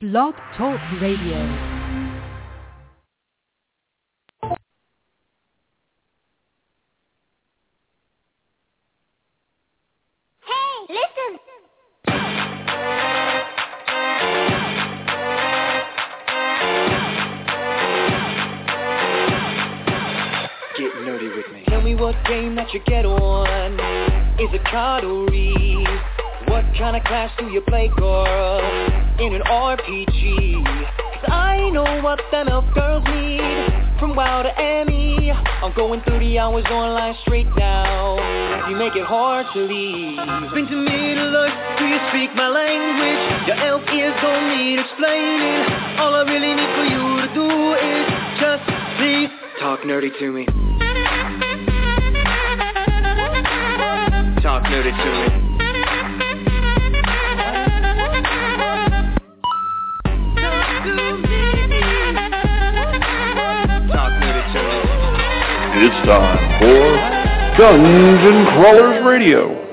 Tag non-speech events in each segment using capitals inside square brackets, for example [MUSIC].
Blog Talk Radio. Hey, listen! Get nerdy with me. Tell me what game that you get on. Is it card or Eve? What kind of class do you play, girl? In an RPG. Cause I know what them elf girls need. From WoW to Emmy. I'm going 30 hours online straight now. You make it hard to leave. Bring to Middle Earth, do you speak my language? Your elf ears don't need explaining. All I really need for you to do is just please Talk nerdy to me. Talk nerdy to me. It's time for Dungeon Crawlers Radio.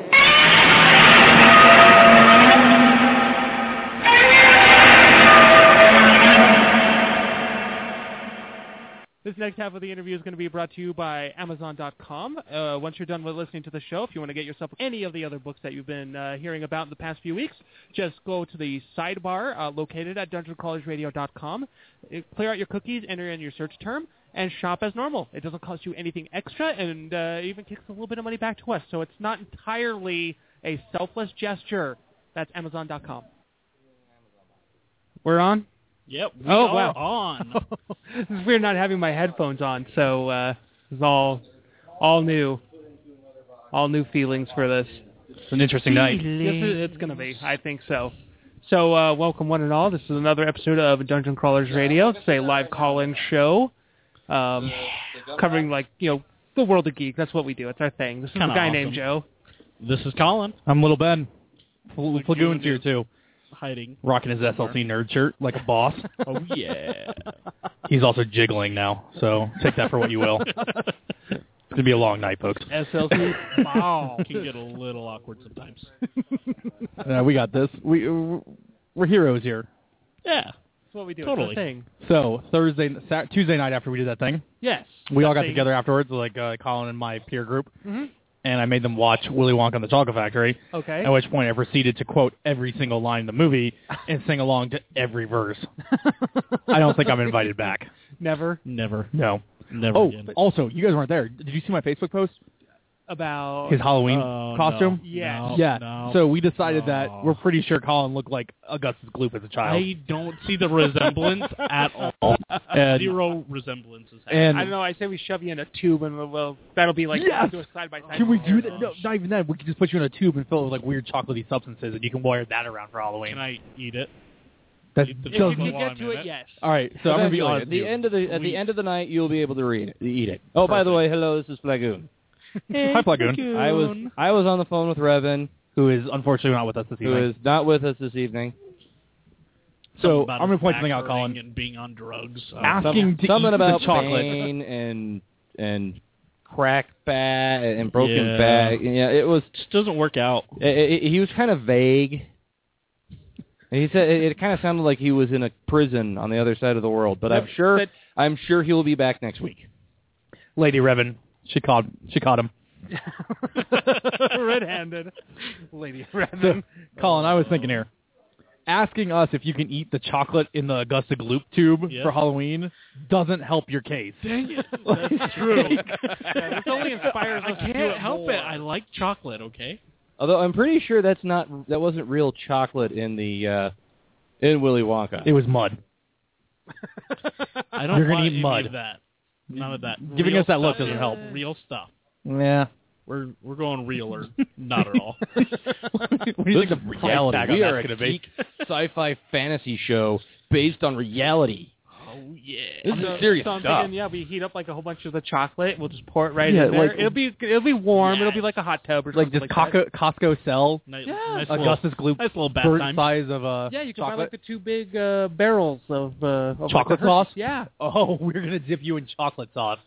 Next half of the interview is going to be brought to you by Amazon.com. Uh, once you're done with listening to the show, if you want to get yourself any of the other books that you've been uh, hearing about in the past few weeks, just go to the sidebar uh, located at DungeonCrawlersRadio.com. Uh, Clear out your cookies, enter in your search term, and shop as normal. It doesn't cost you anything extra, and uh, even kicks a little bit of money back to us. So it's not entirely a selfless gesture. That's Amazon.com. We're on. Yep. We Oh, are wow. on. [LAUGHS] it's weird not having my headphones on, so uh, it's all all new, all new feelings for this. It's an interesting night. Yes, it's going to be. I think so. So, uh, welcome one and all. This is another episode of Dungeon Crawlers Radio. It's a live call-in show, um, covering like you know the world of geek. That's what we do. It's our thing. This is Kinda a guy awesome. named Joe. This is Colin. I'm Little Ben. Lagoon Lagoon's here too, Hiding. rocking his SLC nerd shirt like a boss. [LAUGHS] Oh yeah. He's also jiggling now, so take that for what you will. [LAUGHS] it's gonna be a long night, folks. SLC. wow. [LAUGHS] Can get a little awkward sometimes. Uh, we got this. We we're heroes here. Yeah. That's what we do. Totally. It's thing. So Thursday, Sat- Tuesday night after we did that thing, Yes. we all got Thing. together afterwards, like uh, Colin and my peer group, Mhm. And I made them watch Willy Wonka and the Chocolate Factory. Okay. At which point I proceeded to quote every single line in the movie [LAUGHS] and sing along to every verse. I don't think I'm invited back. Never Never. No. Never Oh, again. also, you guys weren't there. Did you see my Facebook post? About His Halloween Oh, costume? no. Yes. No, yeah. no. So we decided that we're pretty sure Colin looked like Augustus Gloop as a child. I don't see the resemblance [LAUGHS] at all. And- Zero resemblances. and I don't know. I say we shove you in a tube, and we'll, we'll that'll be like Yes! do a side by side. Can we do that? No, not even that. We can just put you in a tube and fill it with like weird chocolatey substances, and you can wear that around for Halloween. Can I eat it? that the If you doesn't. can While get I'm to in it, it. yes. All right, so I'm gonna be honest. At the end of the at We- the end of the night, you'll be able to read it, eat it. Oh, by the way, hello, this is Flagoon. Hi, Plagoon, I was I was on the phone with Revan, who is unfortunately not with us this evening. who is not with us this evening. So about I'm his gonna point back something out, hurting Colin. And being on drugs. Uh, Asking to Something eat about the chocolate. pain and and cracked back and broken Yeah. back. Yeah, it was. just doesn't work out. It, it, he was kind of vague. He said it, it kind of sounded like he was in a prison on the other side of the world. But I'm Yep, sure but- I'm sure he will be back next week. Lady Revan, she caught she caught him. [LAUGHS] Red-handed, Lady So, Revan. Colin, I was thinking here, asking us if you can eat the chocolate in the Augustus Gloop tube Yeah. for Halloween doesn't help your case. Dang it. [LAUGHS] That's true. [LAUGHS] Yeah, this only inspires I us to do can't it help more. it. I like chocolate, okay? Although I'm pretty sure that's not that wasn't real chocolate in the uh in Willy Wonka. It was mud. I don't You're gonna eat mud. of that. None of that. Giving Real us that look stuff doesn't is help. Real stuff. Yeah. We're we're going real or [LAUGHS] not at all. [LAUGHS] what do you think the price reality. tag on We are that's a gonna be? geek sci-fi fantasy show based on reality. Oh yeah. This is So- serious so I'm stuff. thinking, yeah, we heat up like a whole bunch of the chocolate. We'll just pour it right Yeah, in there. like- it'll be it'll be warm. Yes. It'll be like a hot tub or Like something just like that. Costco, Costco sell Nice, Yeah. nice little, Augustus Gloop nice little bath time. size of uh, Yeah, you can buy like the two big uh, barrels of, uh, of Chocolate the sauce? Yeah. oh, [LAUGHS] we're gonna dip you in chocolate sauce.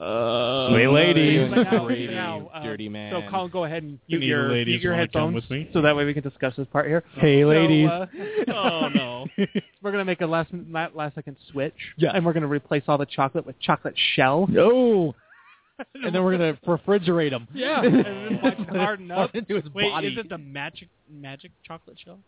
Uh, Sweet ladies. But now- Dirty, now, uh, dirty man. So Colin, go ahead and You mute need your, ladies mute your wanna come headphones with me? so that way we can discuss this part here. Hey, So, ladies. uh, [LAUGHS] oh no. [LAUGHS] we're gonna make a last last, last second switch. Yeah. And we're gonna replace all the chocolate with chocolate shell. No. [LAUGHS] and then we're gonna refrigerate them. Yeah. and then watch it harden up. into his Wait, body. is it the magic magic chocolate shell?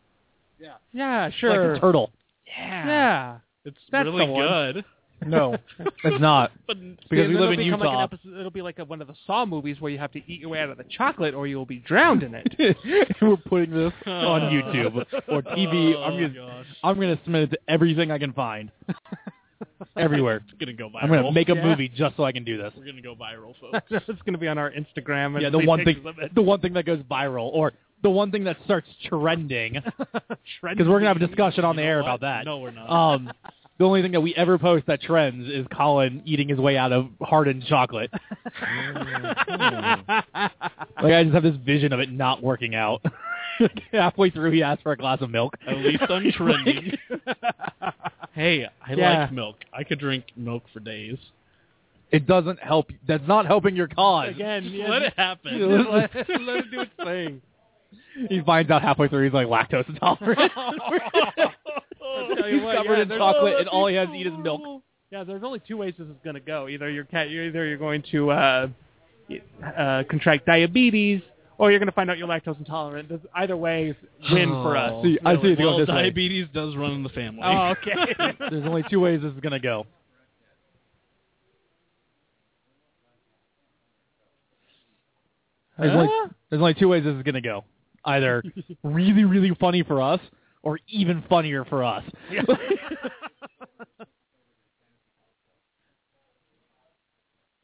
Yeah, like sure. a turtle? Yeah. yeah. It's That's really the one. good. No, it's not. [LAUGHS] But Because we live in become Utah. Like an episode, it'll be like a, one of the Saw movies where you have to eat your way out of the chocolate or you will be drowned in it. [LAUGHS] we're putting this on [LAUGHS] YouTube or TV. Oh, I'm gonna gosh. I'm gonna submit it to everything I can find. Everywhere. It's gonna go viral. I'm gonna make a Yeah. movie just so I can do this. We're gonna go viral, folks. it's going to be on our Instagram. And Yeah, the one thing, some of it. the one thing that goes viral, or the one thing that starts trending, because we're gonna have a discussion on the You know air what? about that. No, we're not. Um, the only thing that we ever post that trends is Colin eating his way out of hardened chocolate. [LAUGHS] like I just have this vision of it not working out. [LAUGHS] Halfway through, he asked for a glass of milk. At least I'm [LAUGHS] trending. hey, I Yeah. like milk. I could drink milk for days. It doesn't help. That's not helping your cause. Again, Just yeah, let it just happen. let, let it do its thing. He finds out halfway through he's like lactose intolerant. [LAUGHS] tell you he's what, covered yeah, in there's- chocolate, and all he has to eat is milk. Yeah, there's only two ways this is going to go. Either your cat, either you're going to uh, uh, contract diabetes, or you're going to find out you're lactose intolerant. There's- Either way, is win for us. See, I see it well, going this way. diabetes does run in the family. Oh, okay. [LAUGHS] There's only two ways this is gonna go. There's, only, there's only two ways this is gonna go. Either really, really funny for us, or even funnier for us. [LAUGHS]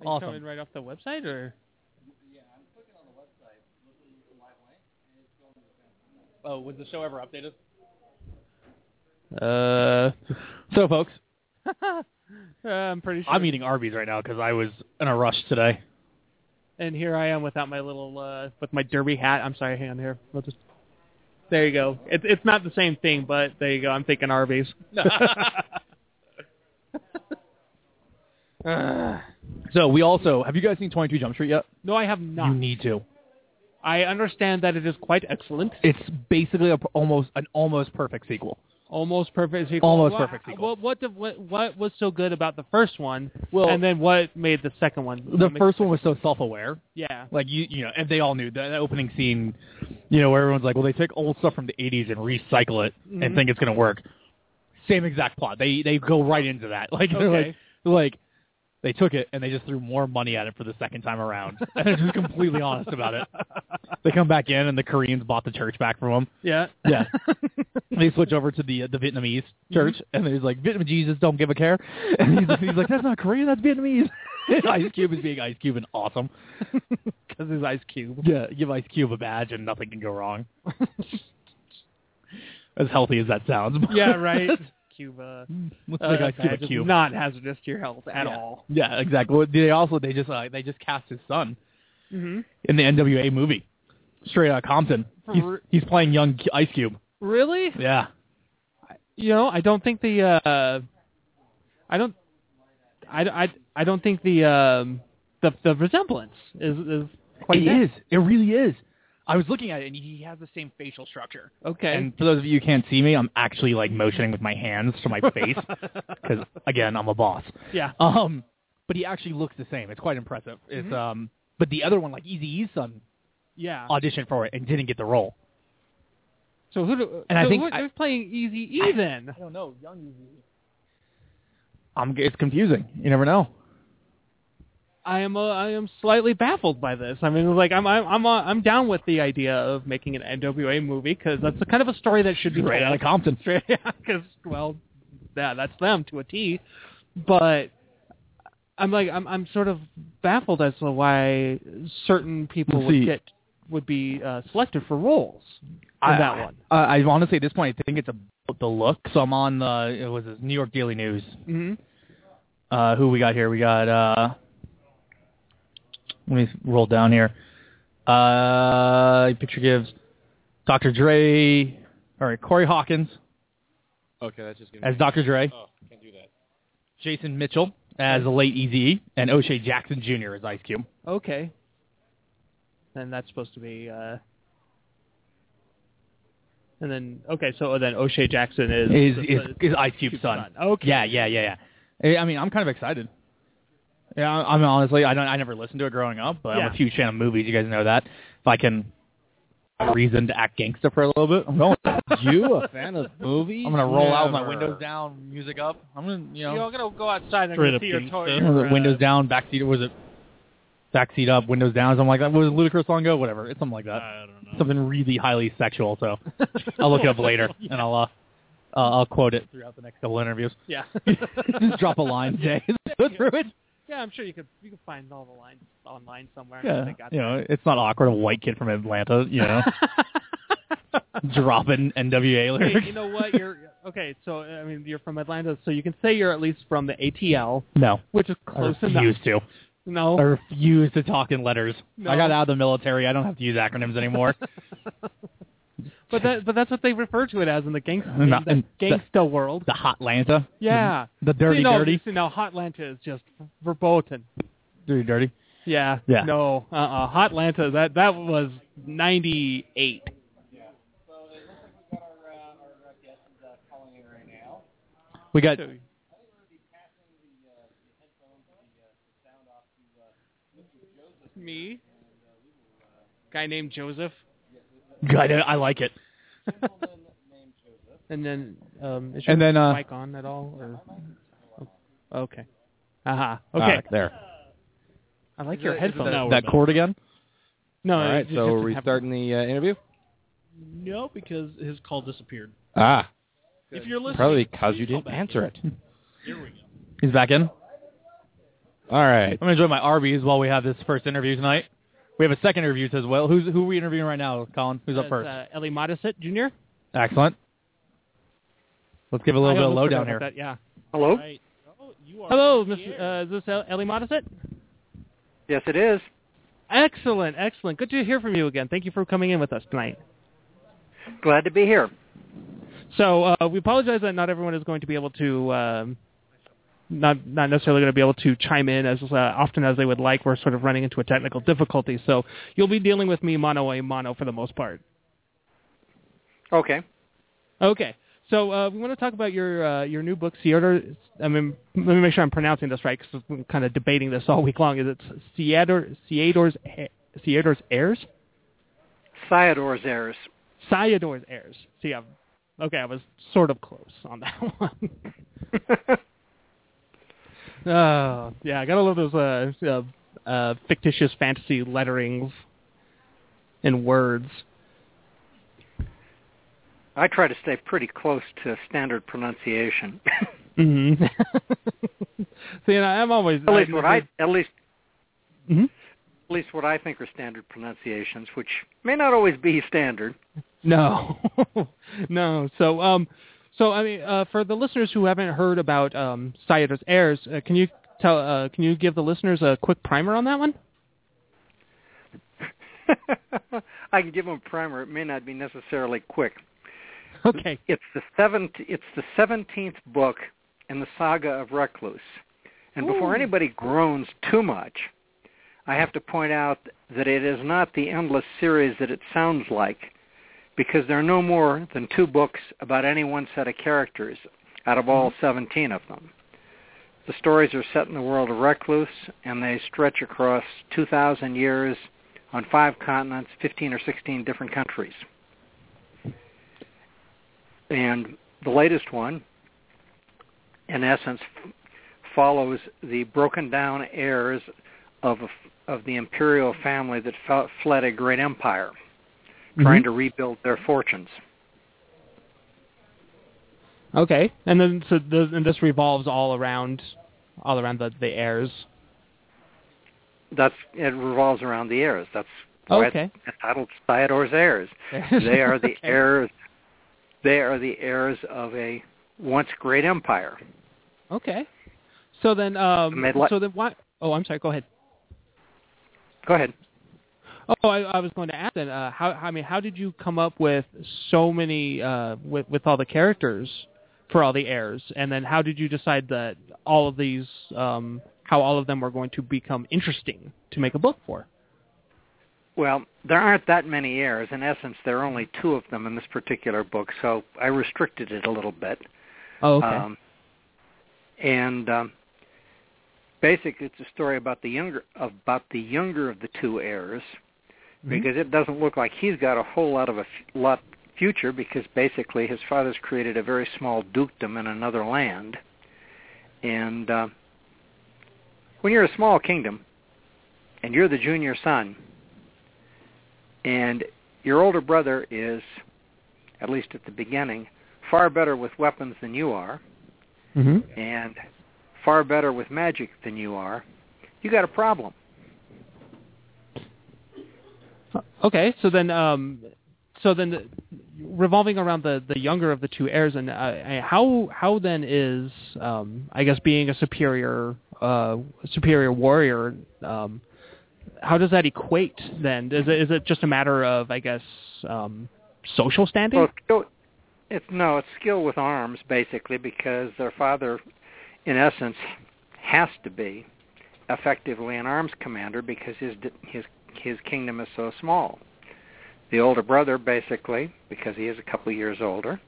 Are you Awesome. coming right off the website, or oh, was the show ever updated? uh, So, folks, [LAUGHS] uh, I'm pretty sure. I'm eating Arby's right now because I was in a rush today. and here I am without my little uh with my derby hat. I'm sorry, hang on here. We'll just there you go. It's it's not the same thing, but there you go. I'm thinking Arby's. [LAUGHS] [LAUGHS] So we also have you guys seen 22 Jump Street yet? no, I have not. You need to. I understand that it is quite excellent. It's basically a, almost an almost perfect sequel. Almost perfect sequel. Almost What- perfect sequel. What what, the, what what was so good about the first one? Well- and then what made the second one? The first one was so self-aware. yeah. Like you, you know, and they all knew that, that opening scene, you know, where everyone's like, well, they take old stuff from the '80s and recycle it Mhm. and think it's gonna work. Same exact plot. They they go right into that. [LAUGHS] Like they're like like they took it and they just threw more money at it for the second time around. [LAUGHS] and they're just completely honest about it. They come back in and the Koreans bought the church back from them. Yeah. Yeah. [LAUGHS] they switch over to the uh, the Vietnamese church, and he's like, Vietnamese Jesus don't give a care. [LAUGHS] And he's, he's like, that's not Korean, that's Vietnamese. And Ice Cube is being Ice Cube and awesome. Because it's Ice Cube. Yeah, give Ice Cube a badge and nothing can go wrong. as healthy as that sounds. Yeah. Right. Cuba. Let's Uh, make Ice Cube a badge is. Not hazardous to your health at yeah. all. Yeah, exactly. Well, They also they just uh, they just cast his son hmm in the NWA movie. Straight out of Compton. He's, For- he's playing young Ice Cube. Really? Yeah. You know, I don't think the uh I don't I, I, I don't think the um the the resemblance is is quite it is. It really is. I was looking at it, and he has the same facial structure. Okay. And for those of you who can't see me, I'm actually like motioning with my hands to my face [LAUGHS] because again, I'm a boss. yeah. Um, but he actually looks the same. It's quite impressive. It's Mm-hmm. um, but the other one, like Eazy-E's son, Yeah. auditioned for it and didn't get the role. So who do, And I think who- I- who's playing Easy E then? I don't know, young Easy. I'm. It's confusing. You never know. I am uh, I am slightly baffled by this. I mean, like I'm I'm I'm, uh, I'm down with the idea of making an NWA movie because that's the kind of a story that should be Straight out of Compton. [LAUGHS] Straight, because well, yeah, that's them to a T. But I'm like I'm I'm sort of baffled as to why certain people See- would get would be uh, selected for roles in I, that one. I, I honestly, at this point, I think it's about the look. So I'm on the it was New York Daily News. hmm Uh, who we got here? We got. uh Let me roll down here. Uh, picture gives Dr. Dre. All right, Corey Hawkins Okay, that's just gonna as Dr. Dre. Oh, can't do that. Jason Mitchell as the late Easy, and O'Shea Jackson Jr. as Ice Cube. Okay. And that's supposed to be. uh And then okay, so then O'Shea Jackson is Is the- is, is Ice Cube's son? Okay. Yeah, yeah, yeah, yeah. I mean, I'm kind of excited. Yeah, I I mean, honestly, I don't. I never listened to it growing up, but I'm a huge fan of movies. You guys know that. If I can have a reason to act gangster for a little bit, I'm going. you a fan of movies? I'm gonna roll out with my windows down, music up. I'm gonna, you know, You're gonna go outside and Straight go up see your toy. was your, uh, windows down, back seat. Was it back seat up, windows down? Something like that. What was Ludacris song ago? Whatever. It's something like that. I don't know. Something really highly sexual. So [LAUGHS] I'll look it up later, [LAUGHS] and I'll uh, uh, I'll quote it throughout the next couple interviews. Yeah. [LAUGHS] Just drop a line, Jay. Go through it. Yeah, I'm sure you could you could find all the lines online somewhere. Yeah, you know, it's not awkward. A white kid from Atlanta, you know, [LAUGHS] dropping NWA lyrics. Hey, you know what? You're okay. So I mean, you're from Atlanta, so you can say you're at least from the ATL, no, which is I close enough. refuse to. No. I refuse to talk in letters. No. I got out of the military. I don't have to use acronyms anymore. [LAUGHS] but that but that's what they refer to it as in the gangsta in the and the- gangsta world. the hot Lanta. Yeah. The, the dirty, see, no, dirty, See, now Hotlanta is just verboten. dirty, dirty. Yeah. Yeah. No. Uh. uh Hotlanta. That that was ninety eight. We got Me. Guy named Joseph. [LAUGHS] God, I like it. And then, um, is your And then, uh, mic on at all? Or? oh, Okay. Aha. Okay. Ah, there. I like your headphones. No, that cord again. No. All right, so just we're restarting the uh, interview. No, because his call disappeared. Ah, If you're listening, probably because you didn't answer it. Here we go. He's back in. All right. I'm gonna enjoy my Arby's while we have this first interview tonight. We have a second interview as well. Who's who are we interviewing right now, Colin? Who's up first? Uh, L.E. Modesitt Jr. Excellent. Let's give a little I bit of lowdown here. That, yeah. Hello? Right. Oh, you are Hello, on the Miss. Uh, is this Ellie Modisett? Yes, it is. Excellent, excellent. Good to hear from you again. Thank you for coming in with us tonight. Glad to be here. So uh, we apologize that not everyone is going to be able to, um, not not necessarily going to be able to chime in as uh, often as they would like. We're sort of running into a technical difficulty, so you'll be dealing with me mono a mono for the most part. Okay. Okay. So uh, we want to talk about your uh, your new book, Theodore. I mean, let me make sure I'm pronouncing this right because I'm kind of debating this all week long. Is it Theodore Theodore's Theodore's heirs? Theodore's heirs. Theodore's heirs. See, I'm, okay, I was sort of close on that [LAUGHS] one. [LAUGHS] Oh, yeah, I gotta love those uh, uh, uh, fictitious fantasy letterings and words. I try to stay pretty close to standard pronunciation. hmm [LAUGHS] See, and I'm always at least what I at least Mhm. at least what I think are standard pronunciations, which may not always be standard. No, [LAUGHS] no. So, um, so I mean, uh, for the listeners who haven't heard about um, Cyador's heirs, uh, can you tell? Uh, can you give the listeners a quick primer on that one? [LAUGHS] I can give them a primer. It may not be necessarily quick. Okay. It's the seventh. It's the seventeenth book in the saga of Recluce. And before anybody groans too much, I have to point out that it is not the endless series that it sounds like, because there are no more than two books about any one set of characters out of all mm-hmm. 17 of them. The stories are set in the world of Recluce, and they stretch across 2,000 years on five continents, 15 or 16 different countries. And the latest one, in essence, follows the broken down heirs of of the imperial family that fled a great empire, trying to rebuild their fortunes. Okay. And then so the, and this revolves all around all around the the heirs. That's it revolves around the heirs. That's Okay. entitled Theodore's heirs. [LAUGHS] They are the Okay. heirs. They are the heirs of a once great empire. Okay. So then, um, so then why? Oh, I'm sorry. Go ahead. Go ahead. Oh, I, I was going to ask then. Uh, how? I mean, how did you come up with so many uh, with with all the characters for all the heirs, and then how did you decide that all of these, um, how all of them were going to become interesting to make a book for? Well, there aren't that many heirs. In essence, there are only two of them in this particular book, so I restricted it a little bit. Oh, okay. Um, and um, basically, it's a story about the younger about the younger of the two heirs, Mhm. because it doesn't look like he's got a whole lot of a f- lot future because basically his father's created a very small dukedom in another land, and uh, when you're a small kingdom and you're the junior son, and your older brother is, at least at the beginning, far better with weapons than you are, hmm and far better with magic than you are, you got a problem. Okay, so then, um, so then, the, revolving around the the younger of the two heirs, and uh, how how then is, um, I guess, being a superior uh, superior warrior, um, how does that equate then? Is it is it just a matter of, I guess, um, social standing? Well, it's no, it's skill with arms basically because their father, in essence, has to be effectively an arms commander because his his his kingdom is so small. The older brother, basically, because he is a couple of years older,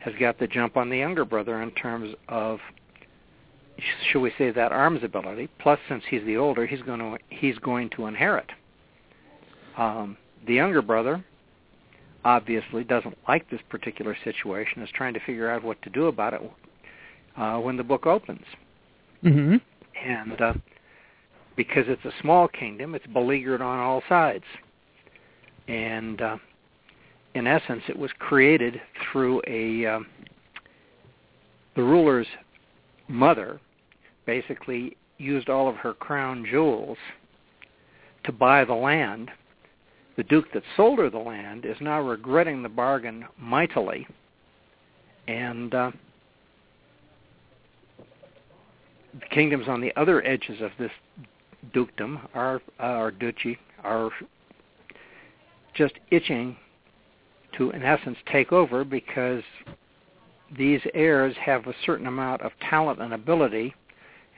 has got the jump on the younger brother in terms of, should we say, that arms ability. Plus, since he's the older, he's going to he's going to inherit. Um, the younger brother obviously doesn't like this particular situation, is trying to figure out what to do about it uh, when the book opens. hmm And uh, because it's a small kingdom, it's beleaguered on all sides. And uh, in essence, it was created through a um, the ruler's mother basically used all of her crown jewels to buy the land. The duke that sold her the land is now regretting the bargain mightily, and uh, the kingdoms on the other edges of this dukedom uh, or duchy are just itching to, in essence, take over because these heirs have a certain amount of talent and ability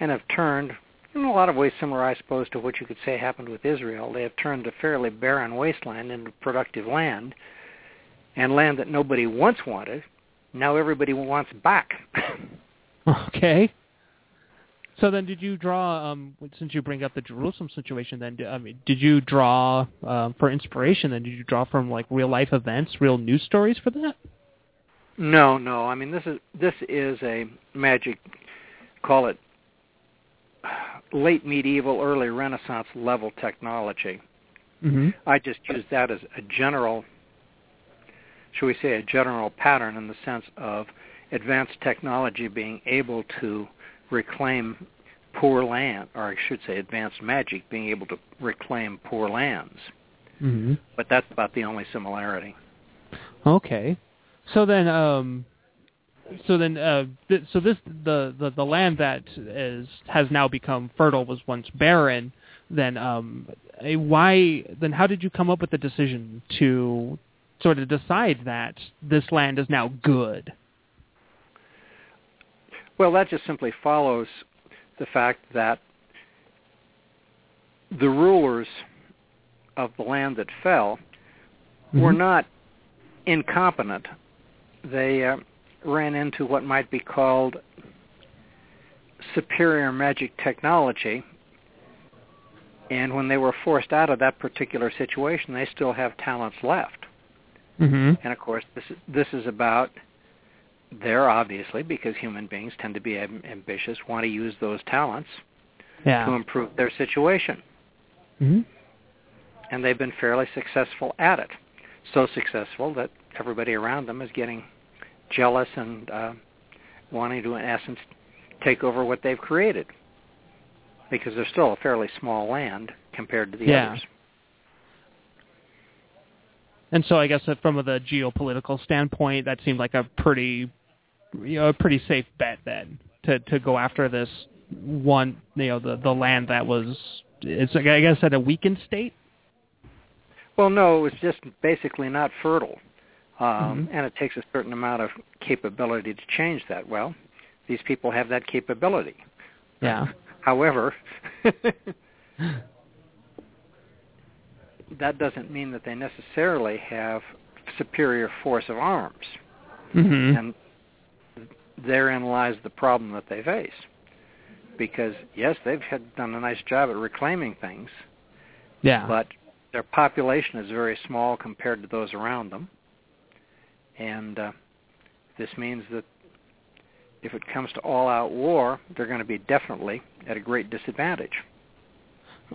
and have turned, in a lot of ways similar, I suppose, to what you could say happened with Israel. They have turned a fairly barren wasteland into productive land and land that nobody once wanted. Now everybody wants back. [LAUGHS] Okay. So then, did you draw? Um, since you bring up the Jerusalem situation, then I mean, did you draw um, for inspiration? Then did you draw from like real life events, real news stories for that? No, no. I mean, this is this is a magic, call it late medieval, early Renaissance level technology. Mm-hmm. I just use that as a general, shall we say, a general pattern in the sense of advanced technology being able to reclaim poor land, or I should say advanced magic being able to reclaim poor lands. Mm-hmm. But that's about the only similarity. Okay. So then, um, so then, uh, th- so this the, the the land that is has now become fertile was once barren. Then, um, eh, why? Then, how did you come up with the decision to sort of decide that this land is now good? Well, that just simply follows the fact that the rulers of the land that fell were Mhm. not incompetent. They uh, ran into what might be called superior magic technology, and when they were forced out of that particular situation, they still have talents left. Mm-hmm. And of course, this is, this is about there obviously because human beings tend to be am- ambitious, want to use those talents Yeah. to improve their situation, Mm-hmm. and they've been fairly successful at it. So successful that everybody around them is getting jealous and uh, wanting to, in essence, take over what they've created because they're still a fairly small land compared to the Yeah. others. And so I guess that from the geopolitical standpoint, that seemed like a pretty, you know, a pretty safe bet then to to go after this one, you know, the the land that was, it's I guess at a weakened state. Well, no, it was just basically not fertile. Um, Mhm. And it takes a certain amount of capability to change that. Well, these people have that capability. Yeah. [LAUGHS] However, [LAUGHS] that doesn't mean that they necessarily have superior force of arms. Mm-hmm. And therein lies the problem that they face. Because yes, they've had, done a nice job at reclaiming things, Yeah. but their population is very small compared to those around them. And uh, this means that if it comes to all-out war, they're going to be definitely at a great disadvantage.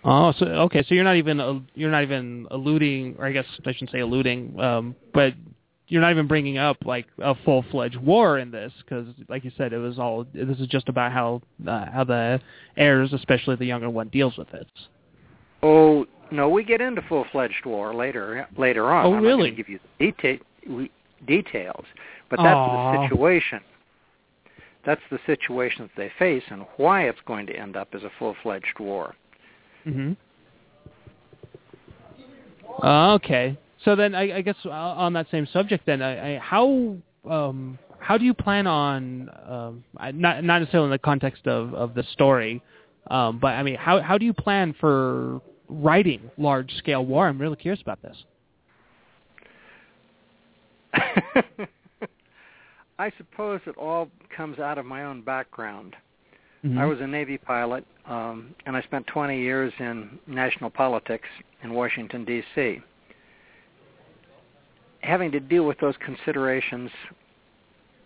Oh, so okay, so you're not even uh, you're not even alluding, or I guess I shouldn't say alluding, um, but you're not even bringing up like a full-fledged war in this because, like you said, it was all this is just about how uh, how the heirs, especially the younger one, deals with it. Oh no, we get into full-fledged war later later on. Oh, I'm really? Not going to give you the deta- we- details, but that's Aw. the situation. That's the situation that they face, and why it's going to end up as a full-fledged war. hmm Uh, okay. So then, I, I guess uh, on that same subject, then, I, I, how um, how do you plan on um, I- not not necessarily in the context of, of the story, um, but I mean, how how do you plan for writing large scale war? I'm really curious about this. [LAUGHS] I suppose it all comes out of my own background. Mhm. I was a Navy pilot, um, and I spent 20 years in national politics in Washington, D.C. Having to deal with those considerations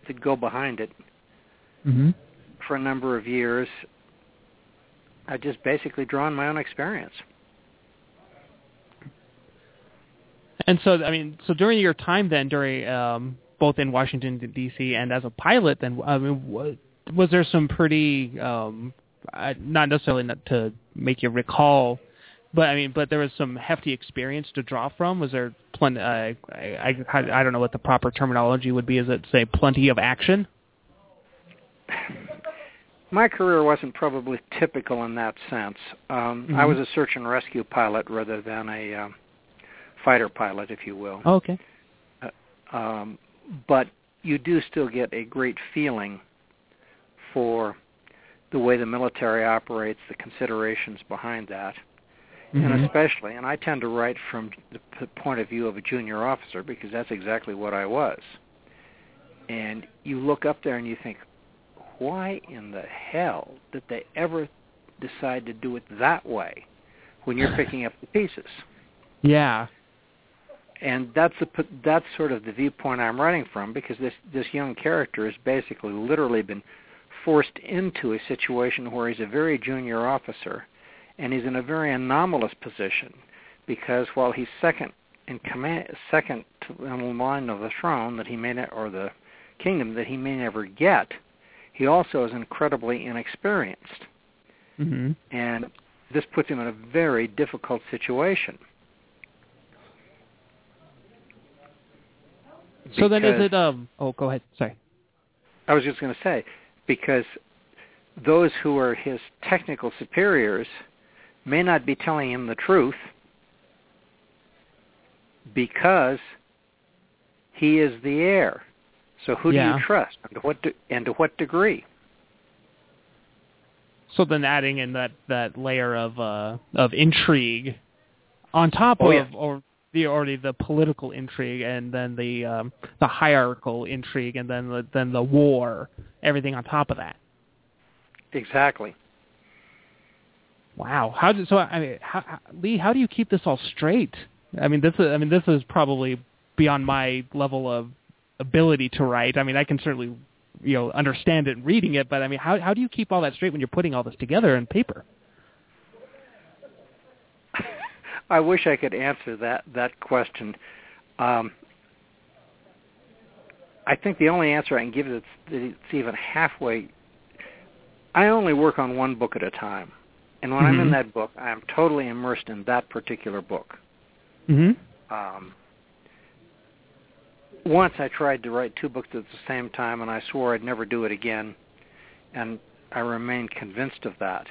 that go behind it Mhm. for a number of years, I just basically drawn my own experience. And so, I mean, so during your time then, during um, both in Washington D.C. and as a pilot, then I mean, wa- was there some pretty um, not necessarily not to make you recall, but I mean, but there was some hefty experience to draw from. Was there plenty? Uh, I, I I don't know what the proper terminology would be. Is it say plenty of action? My career wasn't probably typical in that sense. Um, I Mhm. was a search and rescue pilot rather than a um, fighter pilot, if you will. Oh, okay. um, but you do still get a great feeling for the way the military operates, the considerations behind that, and Mhm. especially, and I tend to write from the p- point of view of a junior officer because that's exactly what I was. And you look up there and you think, why in the hell did they ever decide to do it that way when you're [LAUGHS] picking up the pieces? Yeah. and that's the that's sort of the viewpoint I'm writing from because this this young character has basically literally been forced into a situation where he's a very junior officer and he's in a very anomalous position because while he's second in command second to, in the line of the throne that he may ne- or the kingdom that he may never get he also is incredibly inexperienced Mhm. and this puts him in a very difficult situation So then, is it um? Oh, go ahead. Sorry. I was just going to say, because those who are his technical superiors may not be telling him the truth because he is the heir. So who do you trust, and to what and to what degree? So then, adding in that that layer of uh of intrigue on top Oh, of yeah. or the already the political intrigue and then the um the hierarchical intrigue and then the then the war everything on top of that Exactly. Wow. How did so i mean how, how, lee how do you keep this all straight? I mean this is i mean this is probably beyond my level of ability to write. I mean i can certainly you know understand it and reading it but i mean how how do you keep all that straight when you're putting all this together in paper? [LAUGHS] I wish I could answer that that question. Um, I think the only answer I can give is that it's even halfway. I only work on one book at a time, and when I'm in Mhm. that book, I am totally immersed in that particular book. mhm Um, once I tried to write two books at the same time, and I swore I'd never do it again, and I remain convinced of that.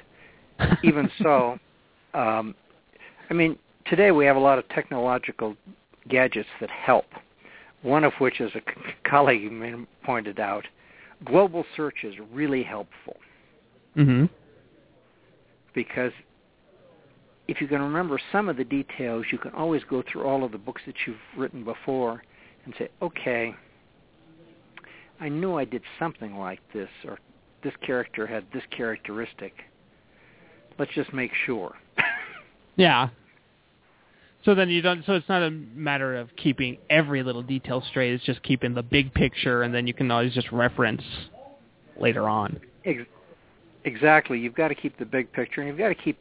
[LAUGHS] Even so, um, I mean, today we have a lot of technological gadgets that help. one of which, as a [LAUGHS] colleague pointed out, global search is really helpful Mm-hmm. Because if you can remember some of the details, you can always go through all of the books that you've written before and say, okay, I knew I did something like this, or this character had this characteristic. Let's just make sure. [LAUGHS] Yeah. So then you don't. So it's not a matter of keeping every little detail straight. It's just keeping the big picture, and then you can always just reference later on. Ex- exactly. You've got to keep the big picture, and you've got to keep.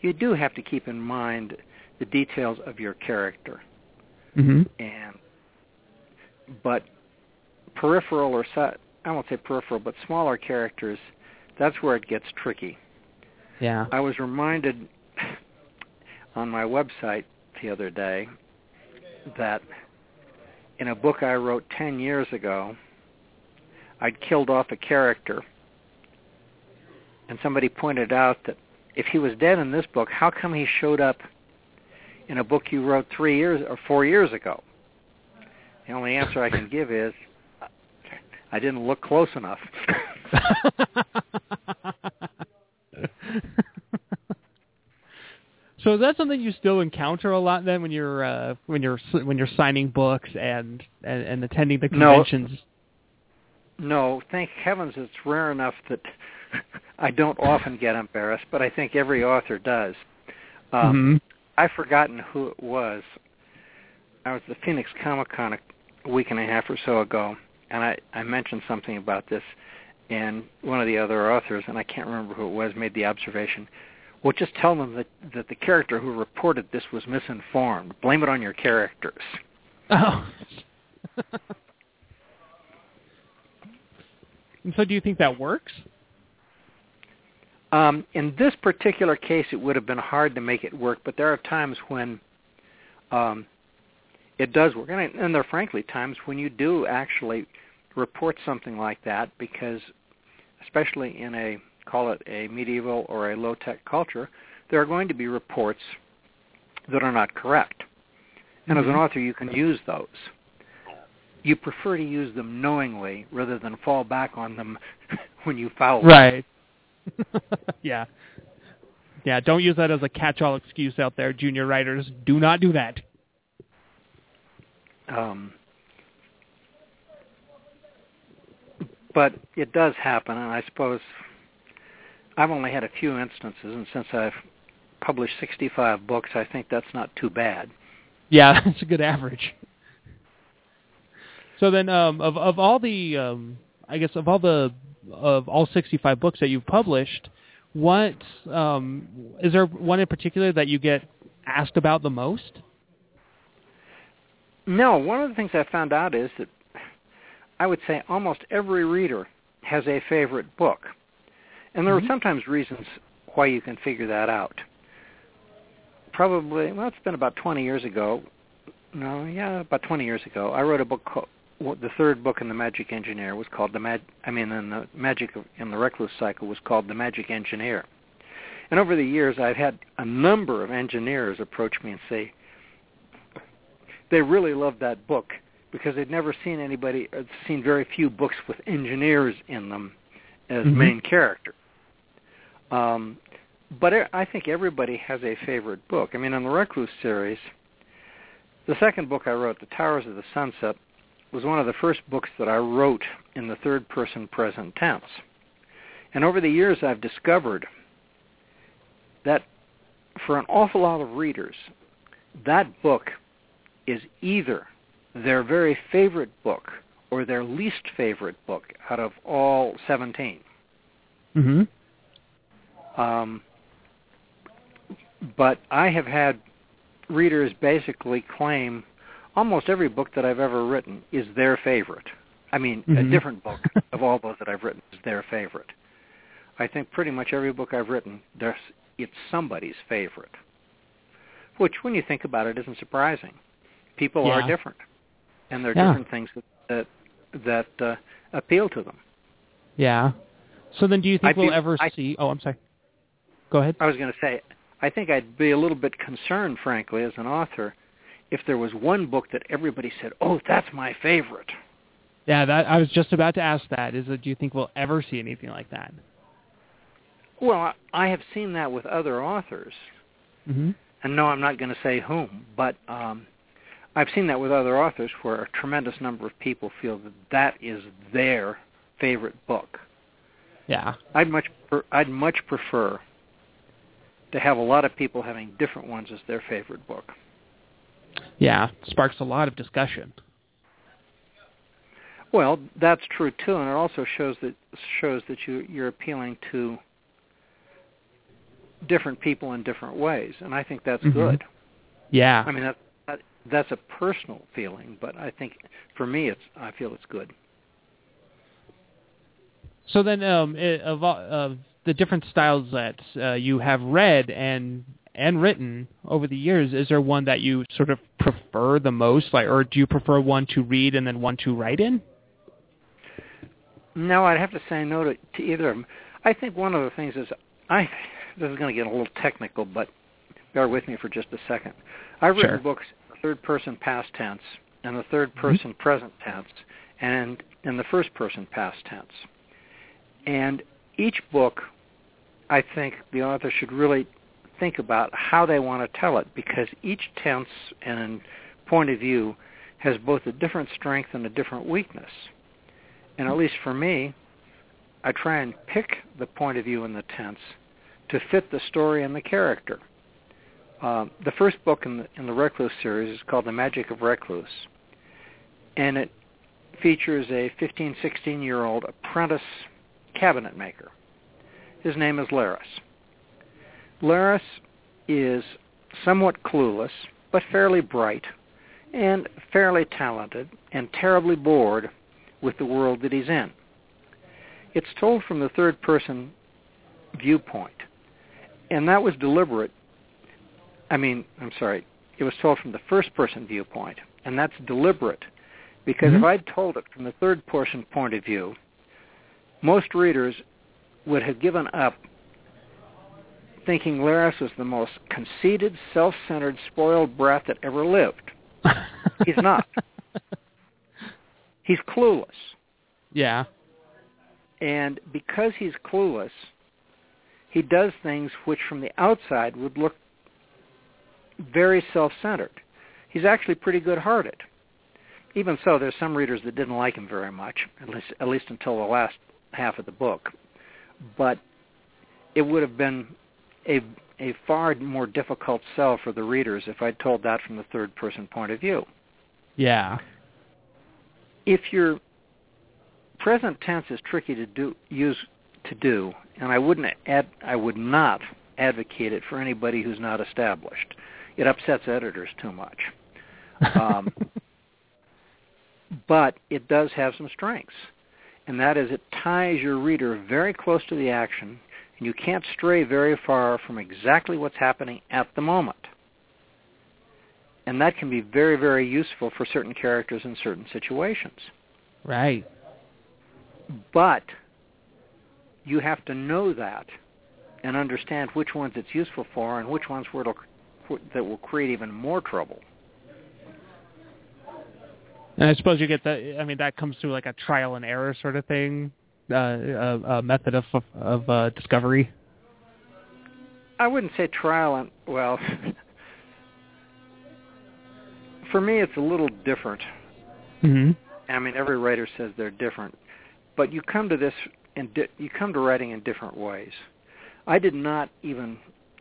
You do have to keep in mind the details of your character, Mm-hmm. and but peripheral or I won't say peripheral, but smaller characters. That's where it gets tricky. Yeah. I was reminded on my website the other day that in a book I wrote 10 years ago, I'd killed off a character. And somebody pointed out that if he was dead in this book, how come he showed up in a book you wrote 3 years or 4 years ago? The only answer I can give is I didn't look close enough. [LAUGHS] so is that something you still encounter a lot then when you're uh, when you're when you're signing books and and, and attending the No. conventions? No, thank heavens it's rare enough that [LAUGHS] I don't often get embarrassed, but I think every author does. Um, Mhm. I've forgotten who it was. I was at the Phoenix Comic Con a week and a half or so ago, and I, I mentioned something about this, and one of the other authors, and I can't remember who it was, made the observation, well, just tell them that, that the character who reported this was misinformed. Blame it on your characters. Oh. and [LAUGHS] so do you think that works? Um, in this particular case, it would have been hard to make it work, but there are times when um, it does work, and, I- and there are frankly times when you do actually report something like that because, especially in a call it a medieval or a low-tech culture, there are going to be reports that are not correct, and as an Mhm. author, you can use those. You prefer to use them knowingly rather than fall back on them [LAUGHS] when you foul. them. Right. [LAUGHS] yeah. Yeah, don't use that as a catch-all excuse out there, junior writers. Do not do that. Um, but it does happen, and I suppose I've only had a few instances, and since I've published 65 books, I think that's not too bad. Yeah, [LAUGHS] that's a good average. So then, um, of of all the, um, I guess of all the of all 65 books that you've published, what um, is there one in particular that you get asked about the most? No, one of the things I found out is that I would say almost every reader has a favorite book. And there Mhm. are sometimes reasons why you can figure that out. Probably, well, it's been about 20 years ago. No, yeah, about 20 years ago. I wrote a book called, the third book in the Magic Engineer was called the Mag, I mean, in the Magic in the Recluce cycle was called the Magic Engineer. And over the years, I've had a number of engineers approach me and say, they really loved that book because they'd never seen anybody, or seen very few books with engineers in them as Mhm. main characters. Um, but I- I think everybody has a favorite book. I mean, in the Recluce series, the second book I wrote, The Towers of the Sunset, was one of the first books that I wrote in the third person present tense. And over the years, I've discovered that for an awful lot of readers, that book is either their very favorite book or their least favorite book out of all 17. Mm-hmm. Um, but I have had readers basically claim almost every book that I've ever written is their favorite. I mean, a Mhm. different book [LAUGHS] of all those that I've written is their favorite. I think pretty much every book I've written, there's it's somebody's favorite. Which, when you think about it, isn't surprising. People are different, and there are Yeah. different things that that, that uh, appeal to them. Yeah. So then, do you think I'd we'll be- ever I- see? Oh, I'm sorry. Go ahead. I was going to say, I think I'd be a little bit concerned, frankly, as an author, if there was one book that everybody said, "Oh, that's my favorite." Yeah, that I was just about to ask that. Is that do you think we'll ever see anything like that? Well, I- I have seen that with other authors, Mm-hmm. and no, I'm not going to say whom, but um, I've seen that with other authors where a tremendous number of people feel that that is their favorite book. Yeah. I'd much pre- I'd much prefer to have a lot of people having different ones as their favorite book. Yeah. Sparks a lot of discussion. Well, that's true too, and it also shows that shows that you you're appealing to different people in different ways, and I think that's Mhm. good. Yeah. I mean that, that that's a personal feeling, but I think for me it's I feel it's good. So then, um, i of, all- of the different styles that uh, you have read and and written over the years, is there one that you sort of prefer the most, like, or do you prefer one to read and then one to write in? No, I'd have to say no to, to either of them. I think one of the things is I this is going to get a little technical, but bear with me for just a second. I've written Sure. books third person past tense and the third mm-hmm. person present tense and in the first person past tense. And each book I think the author should really think about how they want to tell it because each tense and point of view has both a different strength and a different weakness. And at least for me, I try and pick the point of view in the tense to fit the story and the character. Um, the first book in the, in the Recluce series is called The Magic of Recluce, and it features a 15, 16-year-old apprentice cabinet maker. His name is Lerris. Lerris is somewhat clueless, but fairly bright, and fairly talented, and terribly bored with the world that he's in. It's told from the third person viewpoint. And that was deliberate. I mean, I'm sorry. It was told from the first person viewpoint, and that's deliberate because Mhm. if I'd told it from the third person point of view, most readers would have given up thinking Lerris was the most conceited, self-centered, spoiled brat that ever lived. [LAUGHS] He's not. He's clueless. Yeah. And because he's clueless, he does things which from the outside would look very self-centered. He's actually pretty good-hearted. Even so, there's some readers that didn't like him very much, at least at least until the last half of the book. But it would have been a a far more difficult sell for the readers if I'd told that from the third person point of view. Yeah. If your present tense is tricky to do use to do, and I wouldn't ad, I would not advocate it for anybody who's not established. It upsets editors too much. Um, [LAUGHS] but it does have some strengths, and that is it ties your reader very close to the action, you can't stray very far from exactly what's happening at the moment. And that can be very, very useful for certain characters in certain situations. Right. But you have to know that and understand which ones it's useful for and which ones where it'll, that will create even more trouble. And I suppose you get that. I mean, that comes through like a trial and error sort of thing, method of of uh, discovery. I wouldn't say trial and well. [LAUGHS] for me, it's a little different. Mm-hmm. I mean, every writer says they're different, but you come to this and di- you come to writing in different ways. I did not even.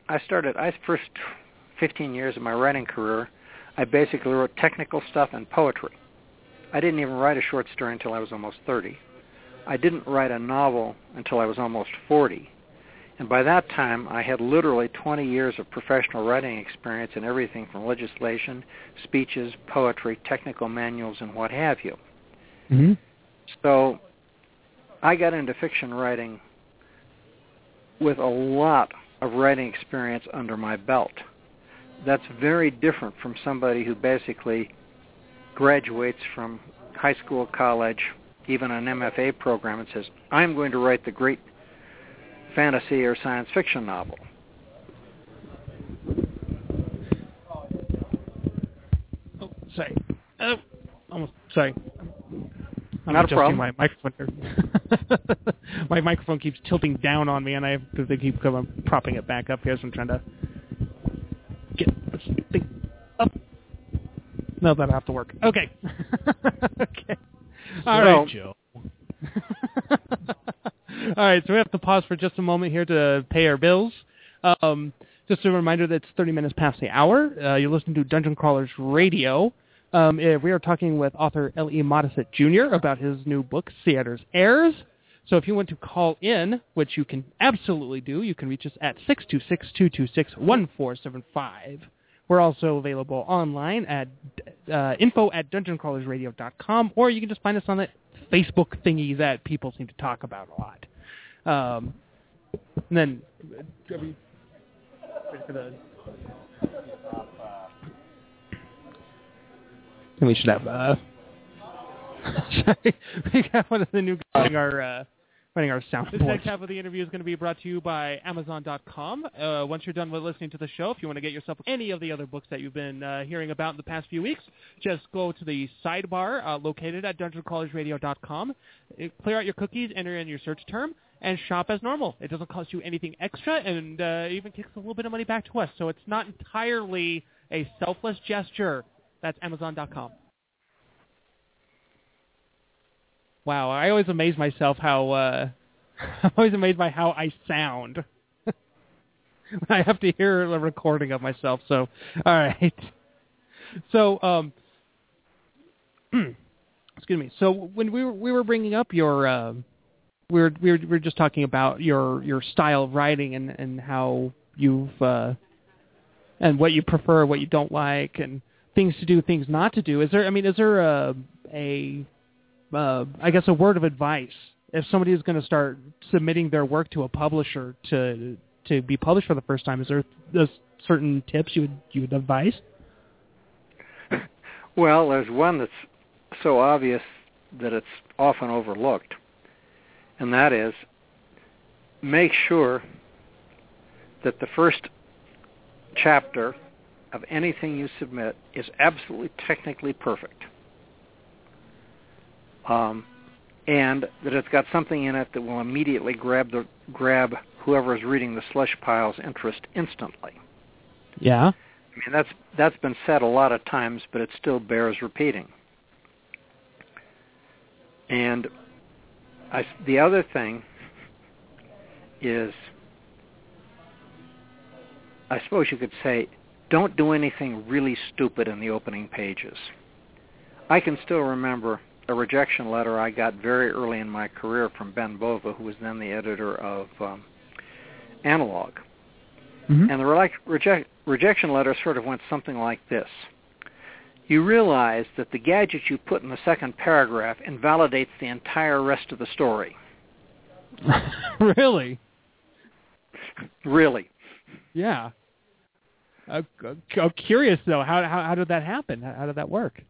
I started. I first 15 years of my writing career, I basically wrote technical stuff and poetry. I didn't even write a short story until I was almost 30. I didn't write a novel until I was almost 40. And by that time, I had literally 20 years of professional writing experience in everything from legislation, speeches, poetry, technical manuals, and what have you. Mm-hmm. So I got into fiction writing with a lot of writing experience under my belt. That's very different from somebody who basically graduates from high school, college, even an MFA program and says, I'm going to write the great fantasy or science fiction novel. Oh, sorry. Oh, almost. Sorry. I'm Not a problem. My microphone. here. [LAUGHS] my microphone keeps tilting down on me, and I have to they keep I'm propping it back up here. So I'm trying to get this thing up. No, that'll have to work. Okay. [LAUGHS] okay. All right, Joe. [LAUGHS] All right, so we have to pause for just a moment here to pay our bills. Um, just a reminder that it's 30 minutes past the hour. Uh, you're listening to Dungeon Crawlers Radio. Um, eh, we are talking with author L.E. Modesitt Jr. about his new book, Cyador's Heirs. So if you want to call in, which you can absolutely do, you can reach us at 626-226-1475. We're also available online at uh, info at dungeoncrawlersradio.com, or you can just find us on the Facebook thingy that people seem to talk about a lot. Um, and then, And we should have. Uh, [LAUGHS] sorry, we got one of the new guys our uh, running our. This next half of the interview is going to be brought to you by Amazon.com. Uh, once you're done with listening to the show, if you want to get yourself any of the other books that you've been uh, hearing about in the past few weeks, just go to the sidebar uh, located at DungeonCrawlersRadio.com. Uh, Clear out your cookies, enter in your search term, and shop as normal. It doesn't cost you anything extra, and uh, even kicks a little bit of money back to us. So it's not entirely a selfless gesture. That's Amazon.com. Wow, I always amaze myself how uh, [LAUGHS] I'm always amazed by how I sound. [LAUGHS] I have to hear a recording of myself. So, all right. So, um, [CLEARS THROAT] excuse me. So when we were we were bringing up your uh, we were, we were we were just talking about your your style of writing and and how you've uh, and what you prefer, what you don't like, and things to do, things not to do. Is there? I mean, is there a a uh, I guess a word of advice if somebody is going to start submitting their work to a publisher to to be published for the first time? Is there certain tips you would you would advise? [LAUGHS] Well, there's one that's so obvious that it's often overlooked, and that is make sure that the first chapter of anything you submit is absolutely technically perfect. Um, and that it's got something in it that will immediately grab the grab whoever is reading the slush pile's interest instantly. Yeah. I mean that's that's been said a lot of times, but it still bears repeating. And I, the other thing is, I suppose you could say, don't do anything really stupid in the opening pages. I can still remember a rejection letter I got very early in my career from Ben Bova, who was then the editor of um, Analog. Mm-hmm. And the reject, rejection letter sort of went something like this. You realize that the gadget you put in the second paragraph invalidates the entire rest of the story. [LAUGHS] really? Really. Yeah. Uh, I'm curious though. How, how how did that happen? How, how did that work?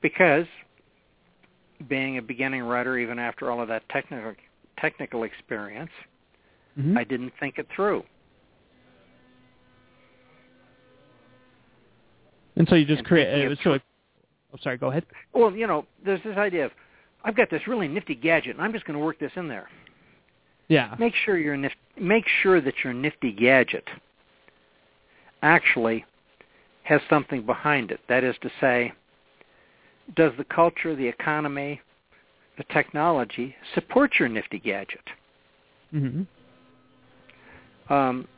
Because being a beginning writer, even after all of that technical technical experience, Mhm. I didn't think it through. And so you just And create. Uh, it so, it, oh, sorry. Go ahead. Well, you know, there's this idea of I've got this really nifty gadget, and I'm just going to work this in there. Yeah. Make sure your nif- make sure that your nifty gadget actually has something behind it. That is to say, does the culture, the economy, the technology support your nifty gadget? Mm-hmm. Um,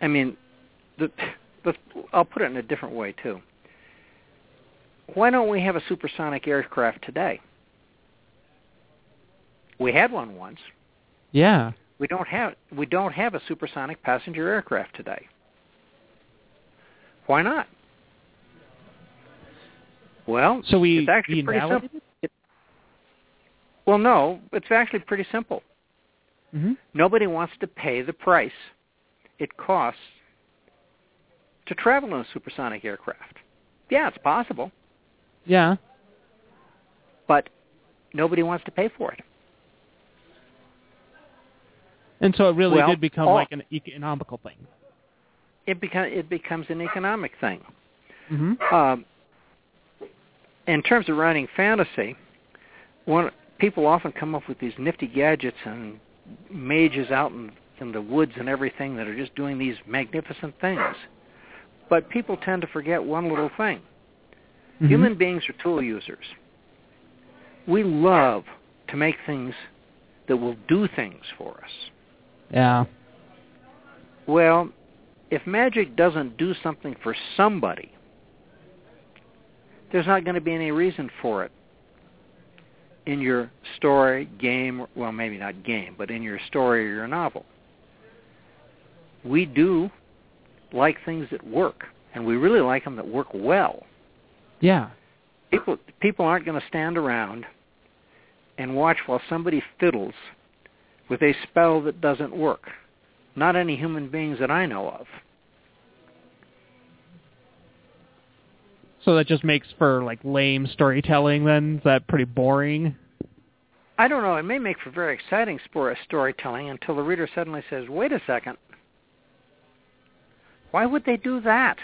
I mean, the, let's, I'll put it in a different way too. Why don't we have a supersonic aircraft today? We had one once. Yeah. We don't have we don't have a supersonic passenger aircraft today. Why not? Well, So we it's actually pretty simple. It- well, no, it's actually pretty simple. Mm-hmm. Nobody wants to pay the price it costs to travel in a supersonic aircraft. Yeah, it's possible, Yeah. but nobody wants to pay for it. And so it really Well, did become all- like an economical thing. It becomes it becomes an economic thing. Mm-hmm. Um, in terms of writing fantasy, one people often come up with these nifty gadgets and mages out in, in the woods and everything that are just doing these magnificent things. But people tend to forget one little thing. Mhm. Human beings are tool users. We love to make things that will do things for us. Yeah. Well, if magic doesn't do something for somebody, there's not going to be any reason for it in your story, game, well, maybe not game, but in your story or your novel. We do like things that work, and we really like them that work well. Yeah. People people aren't going to stand around and watch while somebody fiddles with a spell that doesn't work. Not any human beings that I know of. So that just makes for like lame storytelling. Then is that pretty boring? I don't know. It may make for very exciting spor- storytelling until the reader suddenly says, "Wait a second. Why would they do that?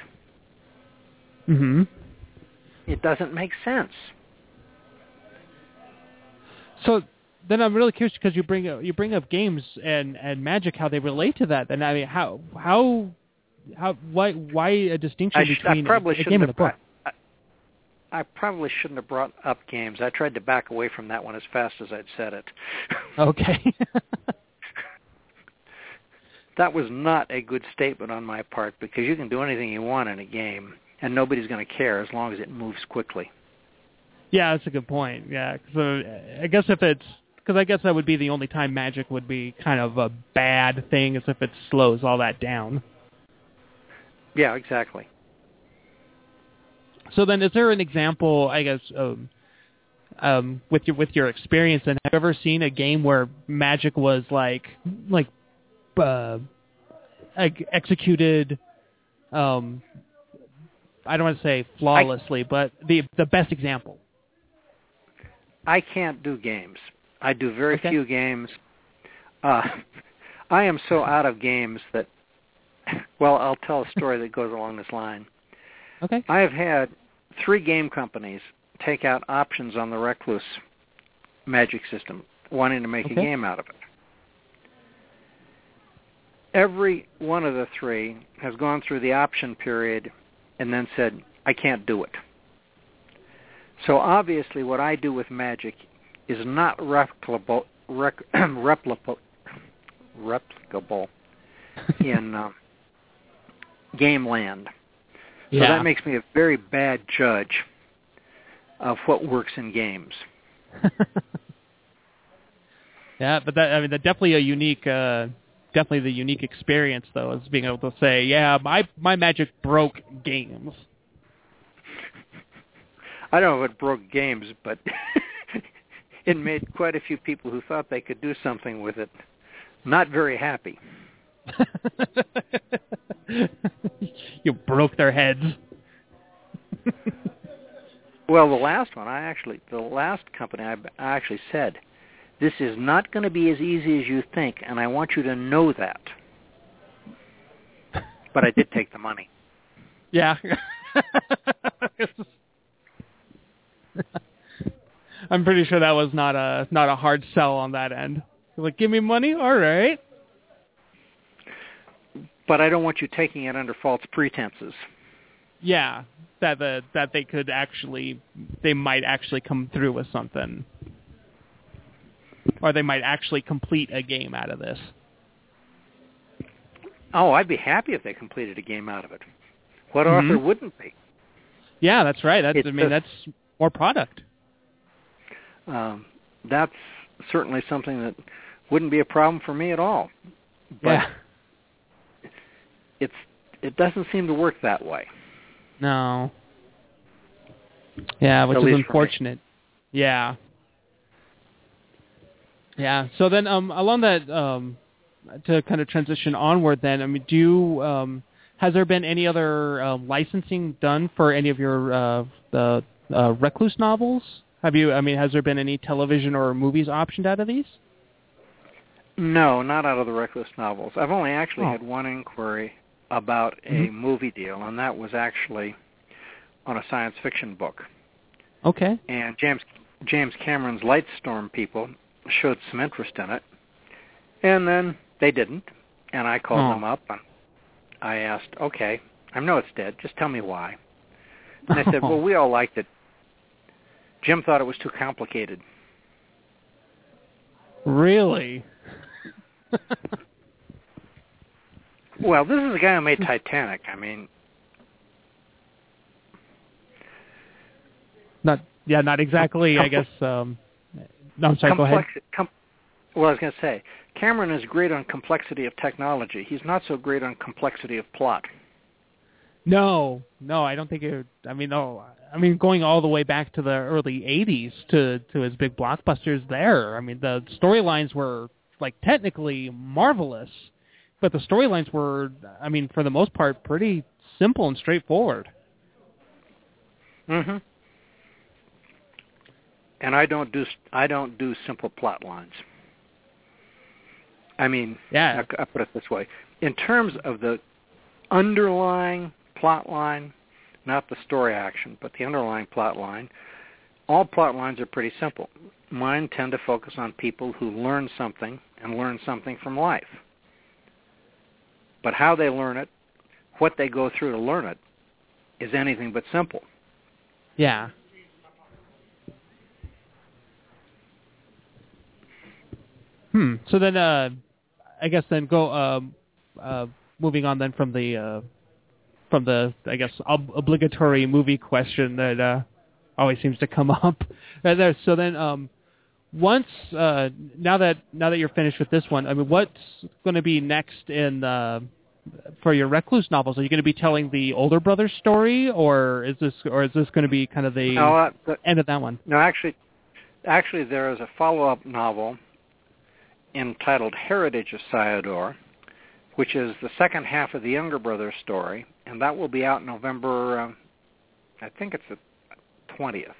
Mm-hmm. It doesn't make sense." So then I'm really curious because you bring up, you bring up games and and magic, how they relate to that. Then I mean, how how how why why a distinction I, between I probably a, a game and a book? Brought, I, I probably shouldn't have brought up games. I tried to back away from that one as fast as I'd said it. Okay. [LAUGHS] that was not a good statement on my part because you can do anything you want in a game and nobody's going to care as long as it moves quickly. yeah, that's a good point. Yeah, 'cause, uh, I guess if it's because I guess that would be the only time magic would be kind of a bad thing, is if it slows all that down. Yeah, exactly. So then, is there an example? I guess um, um, with your with your experience, and have you ever seen a game where magic was like like uh, executed? Um, I don't want to say flawlessly, but the the best example. I can't do games. I do very Okay. few games. Uh, [LAUGHS] I am so out of games that, [LAUGHS] well, I'll tell a story that goes along this line. Okay. I have had three game companies take out options on the Recluce magic system, wanting to make a game out of it. Every one of the three has gone through the option period and then said, I can't do it. So obviously what I do with magic is not replicable, rec, [CLEARS THROAT] replicable, replicable [LAUGHS] in um, game land. So yeah. that makes me a very bad judge of what works in games. [LAUGHS] yeah, but that I mean, that definitely a unique, uh, definitely the unique experience though, is being able to say, yeah, my my magic broke games. I don't know if it broke games, but [LAUGHS] it made quite a few people who thought they could do something with it not very happy. You broke their heads. Well, the last one, I actually, the last company, I, I actually said, this is not going to be as easy as you think, and I want you to know that. But I did take the money. Yeah. I'm pretty sure that was not a not a hard sell on that end. Like, give me money, all right. But I don't want you taking it under false pretenses. Yeah, that the that they could actually they might actually come through with something, or they might actually complete a game out of this. Oh, I'd be happy if they completed a game out of it. What Mhm. author wouldn't be? Yeah, that's right. That's It's I mean just- that's more product. Um, that's certainly something that wouldn't be a problem for me at all. But yeah. It's it doesn't seem to work that way. No. Yeah, which At is least for me. unfortunate. Yeah. Yeah. So then, um, along that, um, to kind of transition onward, then, I mean, do you, um, has there been any other um, licensing done for any of your uh, the uh, Recluce novels? Have you? I mean, has there been any television or movies optioned out of these? No, not out of the Recluce novels. I've only actually Oh. had one inquiry about a Mhm. movie deal, and that was actually on a science fiction book. Okay. and James James Cameron's Lightstorm people showed some interest in it, and then they didn't, and I called Oh. them up and I asked, okay, I know it's dead, just tell me why. And they said, [LAUGHS] well, we all liked it. Jim thought it was too complicated. Really? [LAUGHS] Well, this is the guy who made Titanic. I mean, not yeah, not exactly. I guess. Um, no, I'm sorry. Go ahead. com- well, I was going to say, Cameron is great on complexity of technology. He's not so great on complexity of plot. No, no, I don't think it. I mean, no. I mean, going all the way back to the early '80s to to his big blockbusters. There, I mean, the storylines were like technically marvelous, but the storylines were, I mean, for the most part, pretty simple and straightforward. hmm And I don't do I don't do simple plot lines. I mean, Yeah. I, I put it this way: in terms of the underlying plot line, not the story action, but the underlying plot line, all plot lines are pretty simple. Mine tend to focus on people who learn something and learn something from life. But how they learn it, what they go through to learn it, is anything but simple. Yeah. Hmm. So then, uh, I guess then go um, uh, moving on then from the uh, from the I guess ob- obligatory movie question that uh, always seems to come [LAUGHS] up. There. So then, um, once uh, now that now that you're finished with this one, I mean, what's going to be next in uh, for your Recluce novels? Are you going to be telling the older brother story, or is this or is this going to be kind of the No, uh, the, end of that one? no, actually, actually, there is a follow-up novel entitled Heritage of Cyador, which is the second half of the younger brother story, and that will be out November. Um, I think it's the twentieth,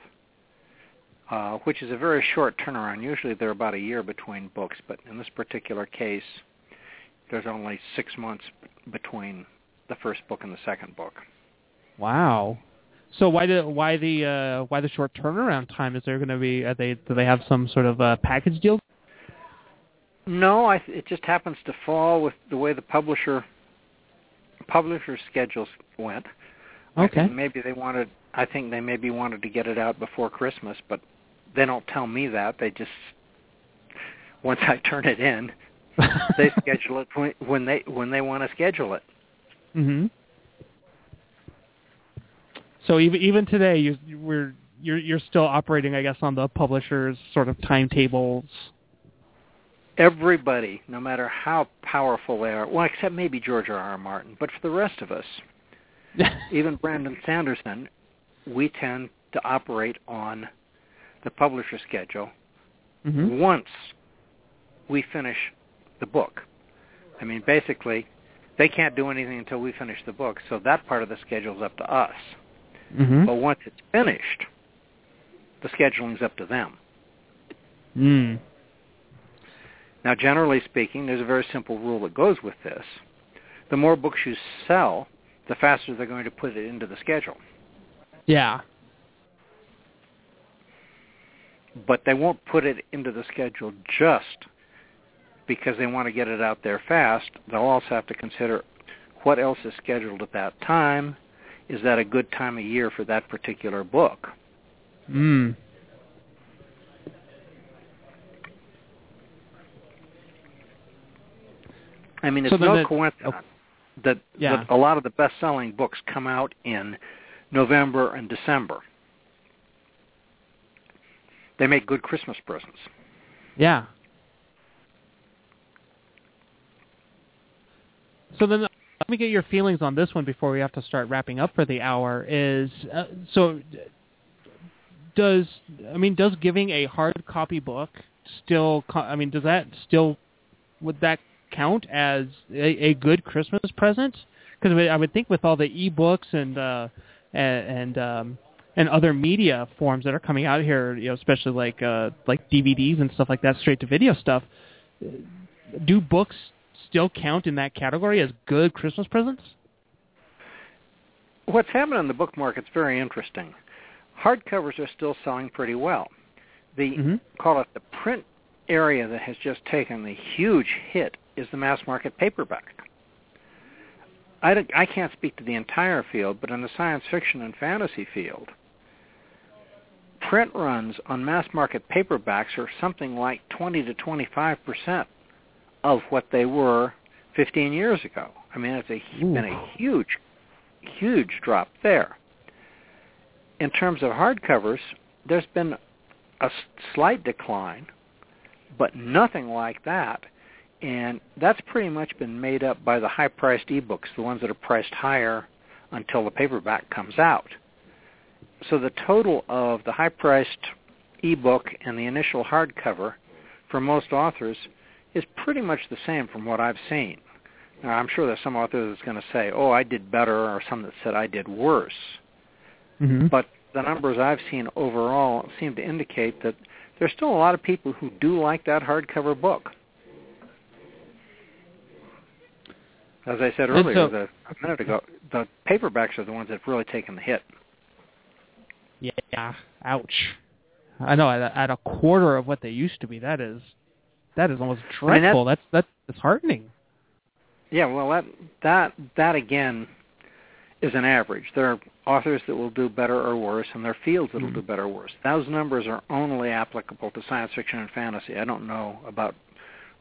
uh, which is a very short turnaround. Usually, they're about a year between books, but in this particular case, there's only six months between the first book and the second book. Wow. So why the why the uh, why the short turnaround time? Is there going to be? Are they do they have some sort of uh, package deal? No, I, it just happens to fall with the way the publisher publisher schedules went. I Okay. think maybe they wanted. I think they maybe wanted to get it out before Christmas, but they don't tell me that. They just once I turn it in, [LAUGHS] they schedule it when, when they when they want to schedule it. hmm So even even today, you you- we're you're you're still operating, I guess, on the publisher's sort of timetables. Everybody, no matter how powerful they are, well, except maybe George R. R. Martin, but for the rest of us, [LAUGHS] even Brandon Sanderson, we tend to operate on the publisher schedule hmm once we finish the book. I mean, basically, they can't do anything until we finish the book, so that part of the schedule is up to us. hmm But once it's finished, the scheduling's up to them. Mm. Now, generally speaking, there's a very simple rule that goes with this. The more books you sell, the faster they're going to put it into the schedule. Yeah. But they won't put it into the schedule just because they want to get it out there fast. They'll also have to consider what else is scheduled at that time. Is that a good time of year for that particular book? Mm. I mean, it's then no it- coincidence that, Yeah. that a lot of the best-selling books come out in November and December. They make good Christmas presents. Yeah. So then, let me get your feelings on this one before we have to start wrapping up for the hour. Is uh, so does I mean does giving a hard copy book still? I mean, does that still would that count as a, a good Christmas present? Because I would think with all the e-books and uh, and, and um, and other media forms that are coming out here, you know, especially like uh, like DVDs and stuff like that, straight to video stuff. Do books still count in that category as good Christmas presents? What's happened in the book market's very interesting. hardcovers are still selling pretty well. The Mhm. call it the print area that has just taken the huge hit is the mass market paperback. I, I can't speak to the entire field, but in the science fiction and fantasy field, print runs on mass market paperbacks are something like 20 to 25 percent of what they were 15 years ago. I mean, it's a, been a huge, huge drop there. In terms of hardcovers, there's been a slight decline, but nothing like that. And that's pretty much been made up by the high-priced ebooks, the ones that are priced higher until the paperback comes out. So the total of the high-priced ebook and the initial hardcover for most authors is pretty much the same from what I've seen. Now, I'm sure there's some author that's going to say, "Oh, I did better," or some that said I did worse. Mhm. But the numbers I've seen overall seem to indicate that there's still a lot of people who do like that hardcover book. As I said earlier, so- the, a minute ago, the paperbacks are the ones that have really taken the hit. Yeah. Ouch. I know at a, at a quarter of what they used to be. That is that is almost I mean, dreadful. that's that's disheartening. Yeah, well, that that that again is an average. There are authors that will do better or worse, and there are fields that will Mhm. do better or worse. Those numbers are only applicable to science fiction and fantasy. I don't know about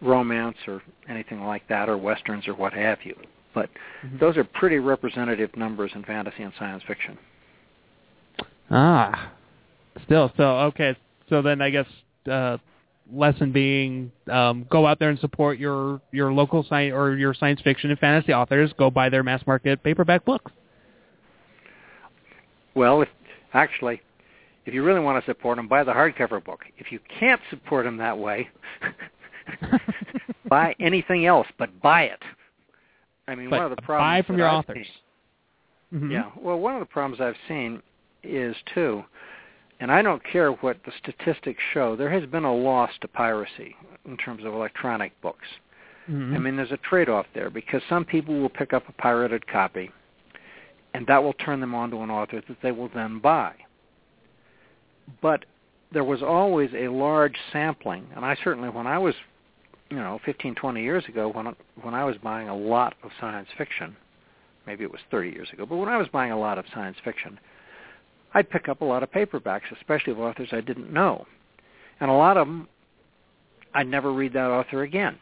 romance or anything like that, or westerns or what have you. But Mhm. those are pretty representative numbers in fantasy and science fiction. Ah. Still, so okay. So then I guess uh, lesson being um, go out there and support your your local science or your science fiction and fantasy authors. Go buy their mass market paperback books. Well, if actually, if you really want to support them, buy the hardcover book. If you can't support them that way, [LAUGHS] buy anything else, but buy it. I mean, But one of the problems buy from your I've authors. seen- Mhm. Yeah. Well, one of the problems I've seen is too, and I don't care what the statistics show. There has been a loss to piracy in terms of electronic books. Mhm. I mean, there's a trade-off there because some people will pick up a pirated copy, and that will turn them on to an author that they will then buy. But there was always a large sampling, and I certainly, when I was, you know, 15, 20 years ago, when when I was buying a lot of science fiction, maybe it was 30 years ago, but when I was buying a lot of science fiction, I'd pick up a lot of paperbacks, especially of authors I didn't know, and a lot of them, I'd never read that author again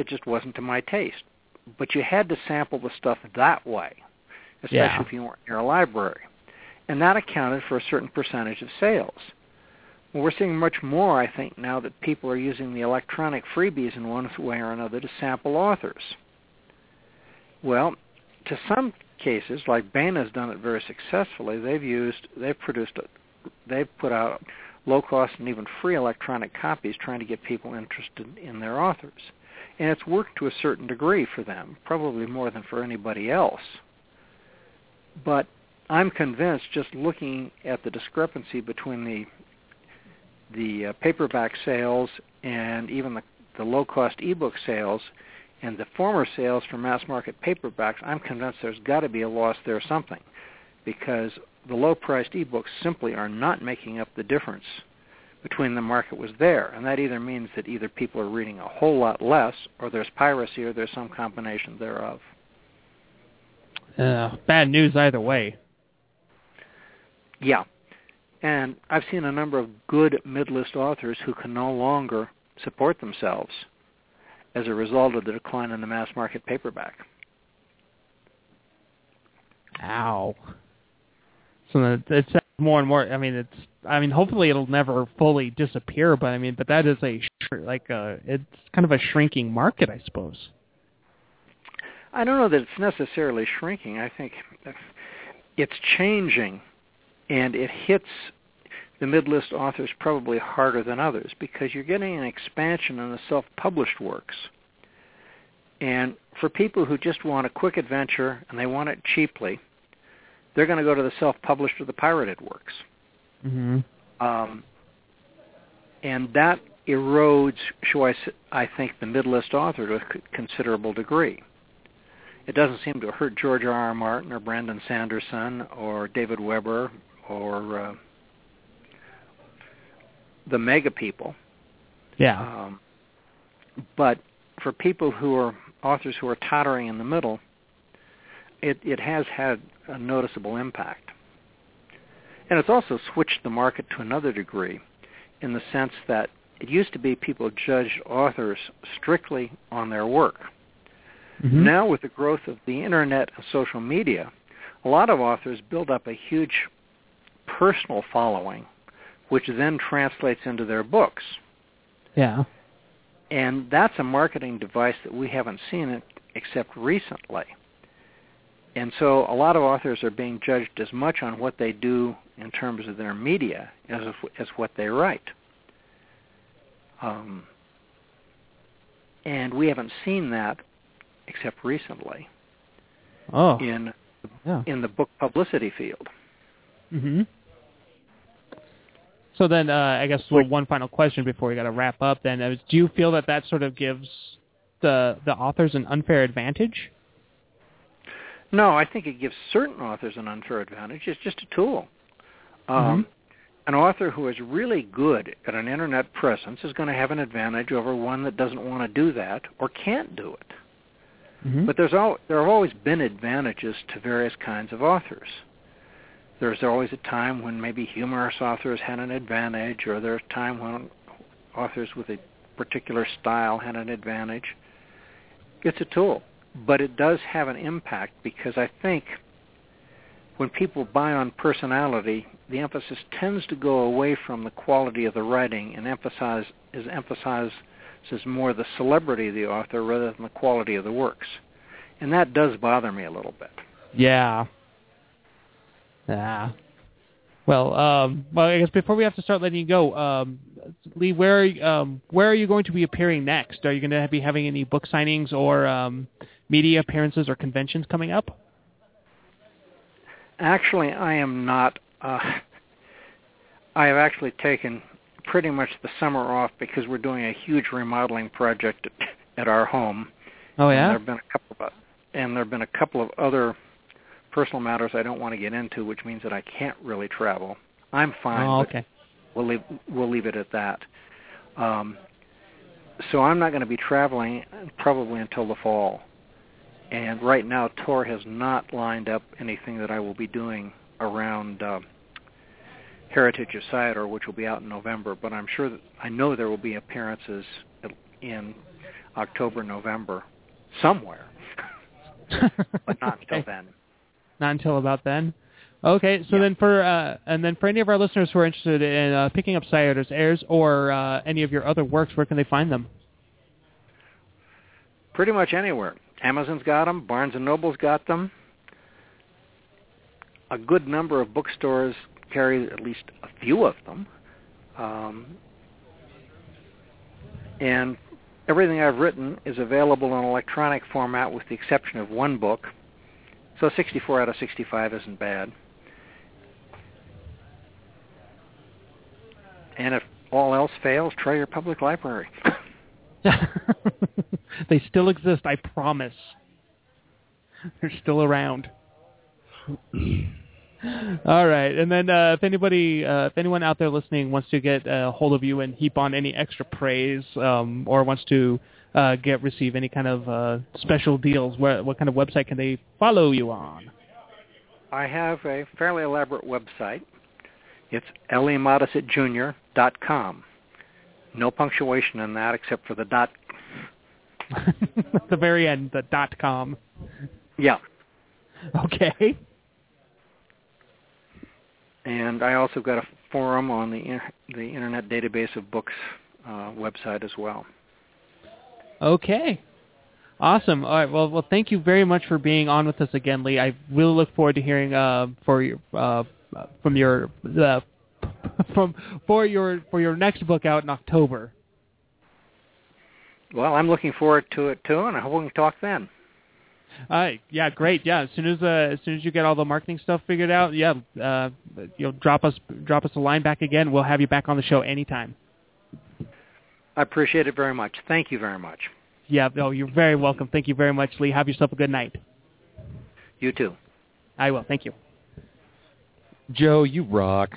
it just wasn't to my taste. But you had to sample the stuff that way, especially Yeah. if you weren't near a library. And that accounted for a certain percentage of sales. Well, we're seeing much more, I think, now that people are using the electronic freebies in one way or another to sample authors. Well, to some cases, like Baen has done it very successfully, they've used, they've produced, they've put out low-cost and even free electronic copies trying to get people interested in their authors and it's worked to a certain degree for them, probably more than for anybody else. But I'm convinced, just looking at the discrepancy between the the uh, paperback sales and even the, the low-cost ebook sales and the former sales for mass market paperbacks, I'm convinced there's got to be a loss there something, because the low-priced ebooks simply are not making up the difference between the market was there. And that either means that either people are reading a whole lot less or there's piracy or there's some combination thereof. Uh, bad news either way. Yeah. And I've seen a number of good mid-list authors who can no longer support themselves as a result of the decline in the mass market paperback. Ow. So it's more and more. I mean, it's. I mean, hopefully it'll never fully disappear. But I mean, but that is a like a. It's kind of a shrinking market, I suppose. I don't know that it's necessarily shrinking. I think it's changing, and it hits the mid-list authors probably harder than others because you're getting an expansion in the self-published works. And for people who just want a quick adventure and they want it cheaply, they're going to go to the self-published or the pirated works. Mm-hmm. Um, and that erodes, shall I, I think, the mid-list author to a considerable degree. It doesn't seem to hurt George R. R. Martin or Brandon Sanderson or David Weber or uh, the mega people. Yeah. Um, but for people who are authors who are tottering in the middle, it, it has had a noticeable impact. And it's also switched the market to another degree in the sense that it used to be people judged authors strictly on their work. Mhm. Now with the growth of the internet and social media, a lot of authors build up a huge personal following, which then translates into their books. Yeah. And that's a marketing device that we haven't seen it except recently. And so a lot of authors are being judged as much on what they do in terms of their media as of, as what they write. Um, and we haven't seen that except recently Oh. in Yeah. in the book publicity field. hmm So then, uh, I guess well, one final question before we got to wrap up. Then, is, do you feel that that sort of gives the the authors an unfair advantage? No, I think it gives certain authors an unfair advantage. It's just a tool. Um, An author who is really good at an internet presence is going to have an advantage over one that doesn't want to do that or can't do it. Mm-hmm. But there's al- there have always been advantages to various kinds of authors. There's always a time when maybe humorous authors had an advantage, or there's a time when authors with a particular style had an advantage. It's a tool, but it does have an impact because I think when people buy on personality, the emphasis tends to go away from the quality of the writing and emphasize is emphasizes more the celebrity of the author rather than the quality of the works. And that does bother me a little bit. Yeah. Yeah. Well, um, well, I guess before we have to start letting you go, um, Lee, where um, where are you going to be appearing next? Are you going to be having any book signings or um, media appearances or conventions coming up? Actually, I am not. Uh, I have actually taken pretty much the summer off because we're doing a huge remodeling project at, at our home. Oh And yeah. there have been a couple of, and there have been a couple of other personal matters I don't want to get into, which means that I can't really travel. I'm fine. Oh, okay. We'll leave we'll leave it at that. Um, so I'm not going to be traveling probably until the fall. And right now, Tor has not lined up anything that I will be doing around uh, Heritage of Cyador, which will be out in November. But I'm sure that I know there will be appearances in October, November, somewhere, [LAUGHS] but not until Okay. then. Not until about then. Okay, so then for uh, and then for any of our listeners who are interested in uh, picking up Cyador's Heirs or uh, any of your other works, where can they find them? Pretty much anywhere. Amazon's got them. Barnes and Noble's got them. A good number of bookstores carry at least a few of them. Um, and everything I've written is available in electronic format with the exception of one book. So 64 out of 65 isn't bad. And if all else fails, try your public library. [LAUGHS] they still exist, I promise. They're still around. [CLEARS THROAT] All right, and then uh, if anybody, uh, if anyone out there listening wants to get a hold of you and heap on any extra praise, um, or wants to uh, get receive any kind of uh, special deals, where, what kind of website can they follow you on? I have a fairly elaborate website. It's com. No punctuation in that except for the dot. [LAUGHS] The very end, the dot com. Yeah. Okay. And I also got a forum on the the Internet Database of Books uh, website as well. Okay. Awesome. All right. Well, well, thank you very much for being on with us again, Lee. I really look forward to hearing uh, for your uh, from your uh, [LAUGHS] from for your for your next book out in October. Well, I'm looking forward to it too, and I hope we can talk then. All right. Yeah. Great. Yeah. As soon as uh, as soon as you get all the marketing stuff figured out, yeah, uh, you know, drop us drop us a line back again. We'll have you back on the show anytime. I appreciate it very much. Thank you very much. Yeah. No, you're very welcome. Thank you very much, Lee. Have yourself a good night. You too. I will. Thank you. Joe, you rock.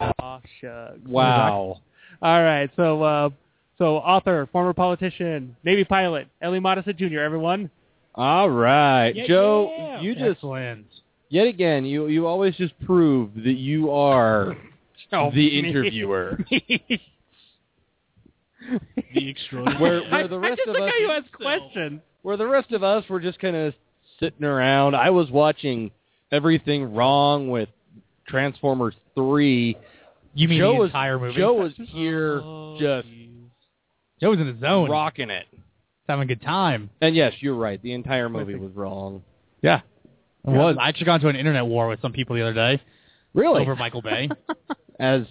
Aw, shucks. Wow. All right, so uh, so author, former politician, Navy pilot, L.E. Modesitt Jr. Everyone. All right, Yeah, Joe, yeah. you just Excellent. yet again you you always just prove that you are [LAUGHS] Oh, the interviewer. [LAUGHS] The extraordinary. where where the I rest just of like us how you ask questions. where the rest of us were just kind of sitting around. I was watching everything wrong with Transformers 3. You mean Joe the was, entire movie? Joe was here Oh, just Joe was in the zone. rocking it. having a good time. And yes, you're right. The entire movie was wrong. Yeah. It Yeah. was. I actually got into an internet war with some people the other day Really? over Michael Bay. [LAUGHS] As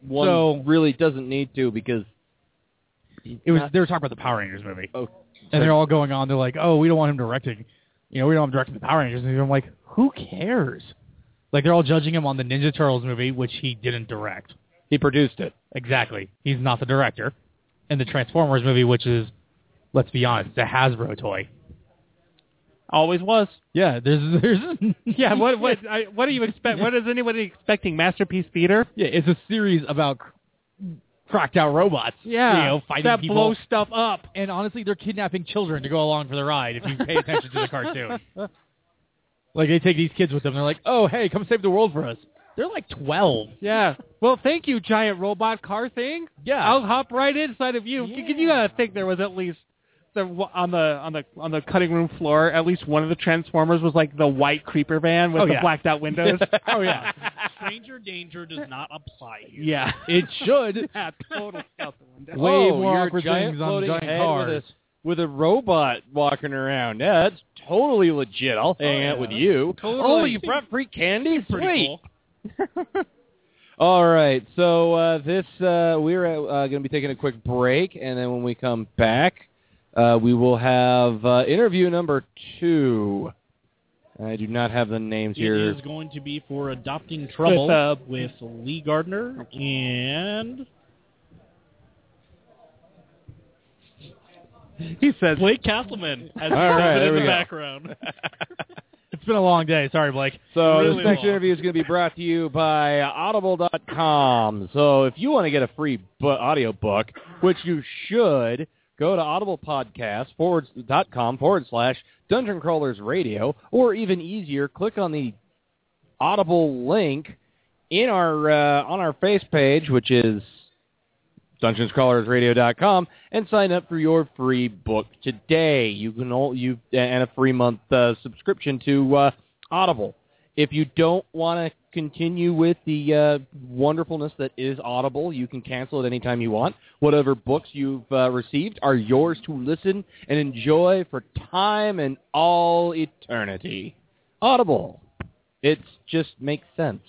one So- really doesn't need to because It was they were talking about the Power Rangers movie, oh, and they're all going on. They're like, "Oh, we don't want him directing. You know, we don't want him directing the Power Rangers." And I'm like, "Who cares?" Like they're all judging him on the Ninja Turtles movie, which he didn't direct. he produced it. Exactly, he's not the director. And the Transformers movie, which is, let's be honest, it's a Hasbro toy. Always was. Yeah, there's there's [LAUGHS] Yeah. What what [LAUGHS] I, what do you expect? What is anybody expecting? Masterpiece Theater? yeah, it's a series about cr- cracked out robots. Yeah. you know, fighting that people. blow stuff up. and honestly, they're kidnapping children to go along for the ride. If you pay attention to the cartoon, [LAUGHS] like they take these kids with them. They're like, "Oh, hey, come save the world for us." They're like twelve. Yeah. Well, thank you, giant robot car thing. Yeah. I'll hop right inside of you. You, you gotta think there was at least the on the on the on the cutting room floor. At least one of the Transformers was like the white creeper van with Oh, the yeah. blacked out windows. [LAUGHS] oh yeah, Stranger danger does not apply here. yeah. [LAUGHS] it should. [LAUGHS] yeah. Total out the window. Way oh, more awkward giant things on giant cars. with a with a robot walking around. Yeah, that's totally legit. I'll hang out with you. Totally. Oh, you brought free candy? Pretty Sweet. cool. All right, so uh, this uh, we're uh, going to be taking a quick break, and then when we come back, uh, we will have uh, interview number two. I do not have the names It here. is going to be for adopting trouble With, uh, with Lee Gardner and He says Blake Castleman as All right, in there we the go. background. [LAUGHS] It's been a long day. Sorry, Blake. So Really this next long. interview is going to be brought to you by Audible.com. So if you want to get a free bu- audio book, which you should, go to audiblepodcast forward dot com forward slash Dungeon Crawlers Radio, or even easier, click on the Audible link in our uh, on our face page, which is DungeonsCrawlersRadio.com, and sign up for your free book today. You can all you and a free month uh, subscription to uh, Audible. If you don't want to continue with the uh, wonderfulness that is Audible, you can cancel it anytime you want. Whatever books you've uh, received are yours to listen and enjoy for time and all eternity. Audible. It just makes sense.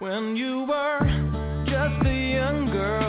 When you were just a young girl.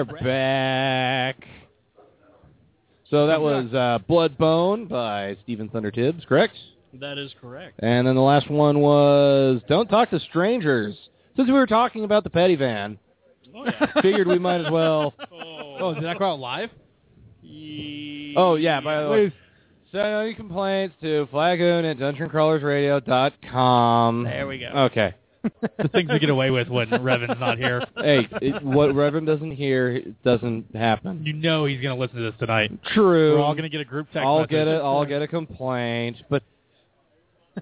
are back. So that was uh, Bloodbone by Stephen Thunder Tibbs, correct? That is correct. And then the last one was Don't Talk to Strangers. Since we were talking about the petty van, oh, yeah. [LAUGHS] figured we might as well. Oh, oh did that go out live? Yeah. Oh, yeah, by the way. Send any complaints to flagoon at dungeoncrawlersradio.com. There we go. Okay the things we get away with when Revan's not here. Hey, it, what Revan doesn't hear doesn't happen. You know he's going to listen to this tonight. True. We're all going to get a group text I'll message. get it. I'll get a complaint, but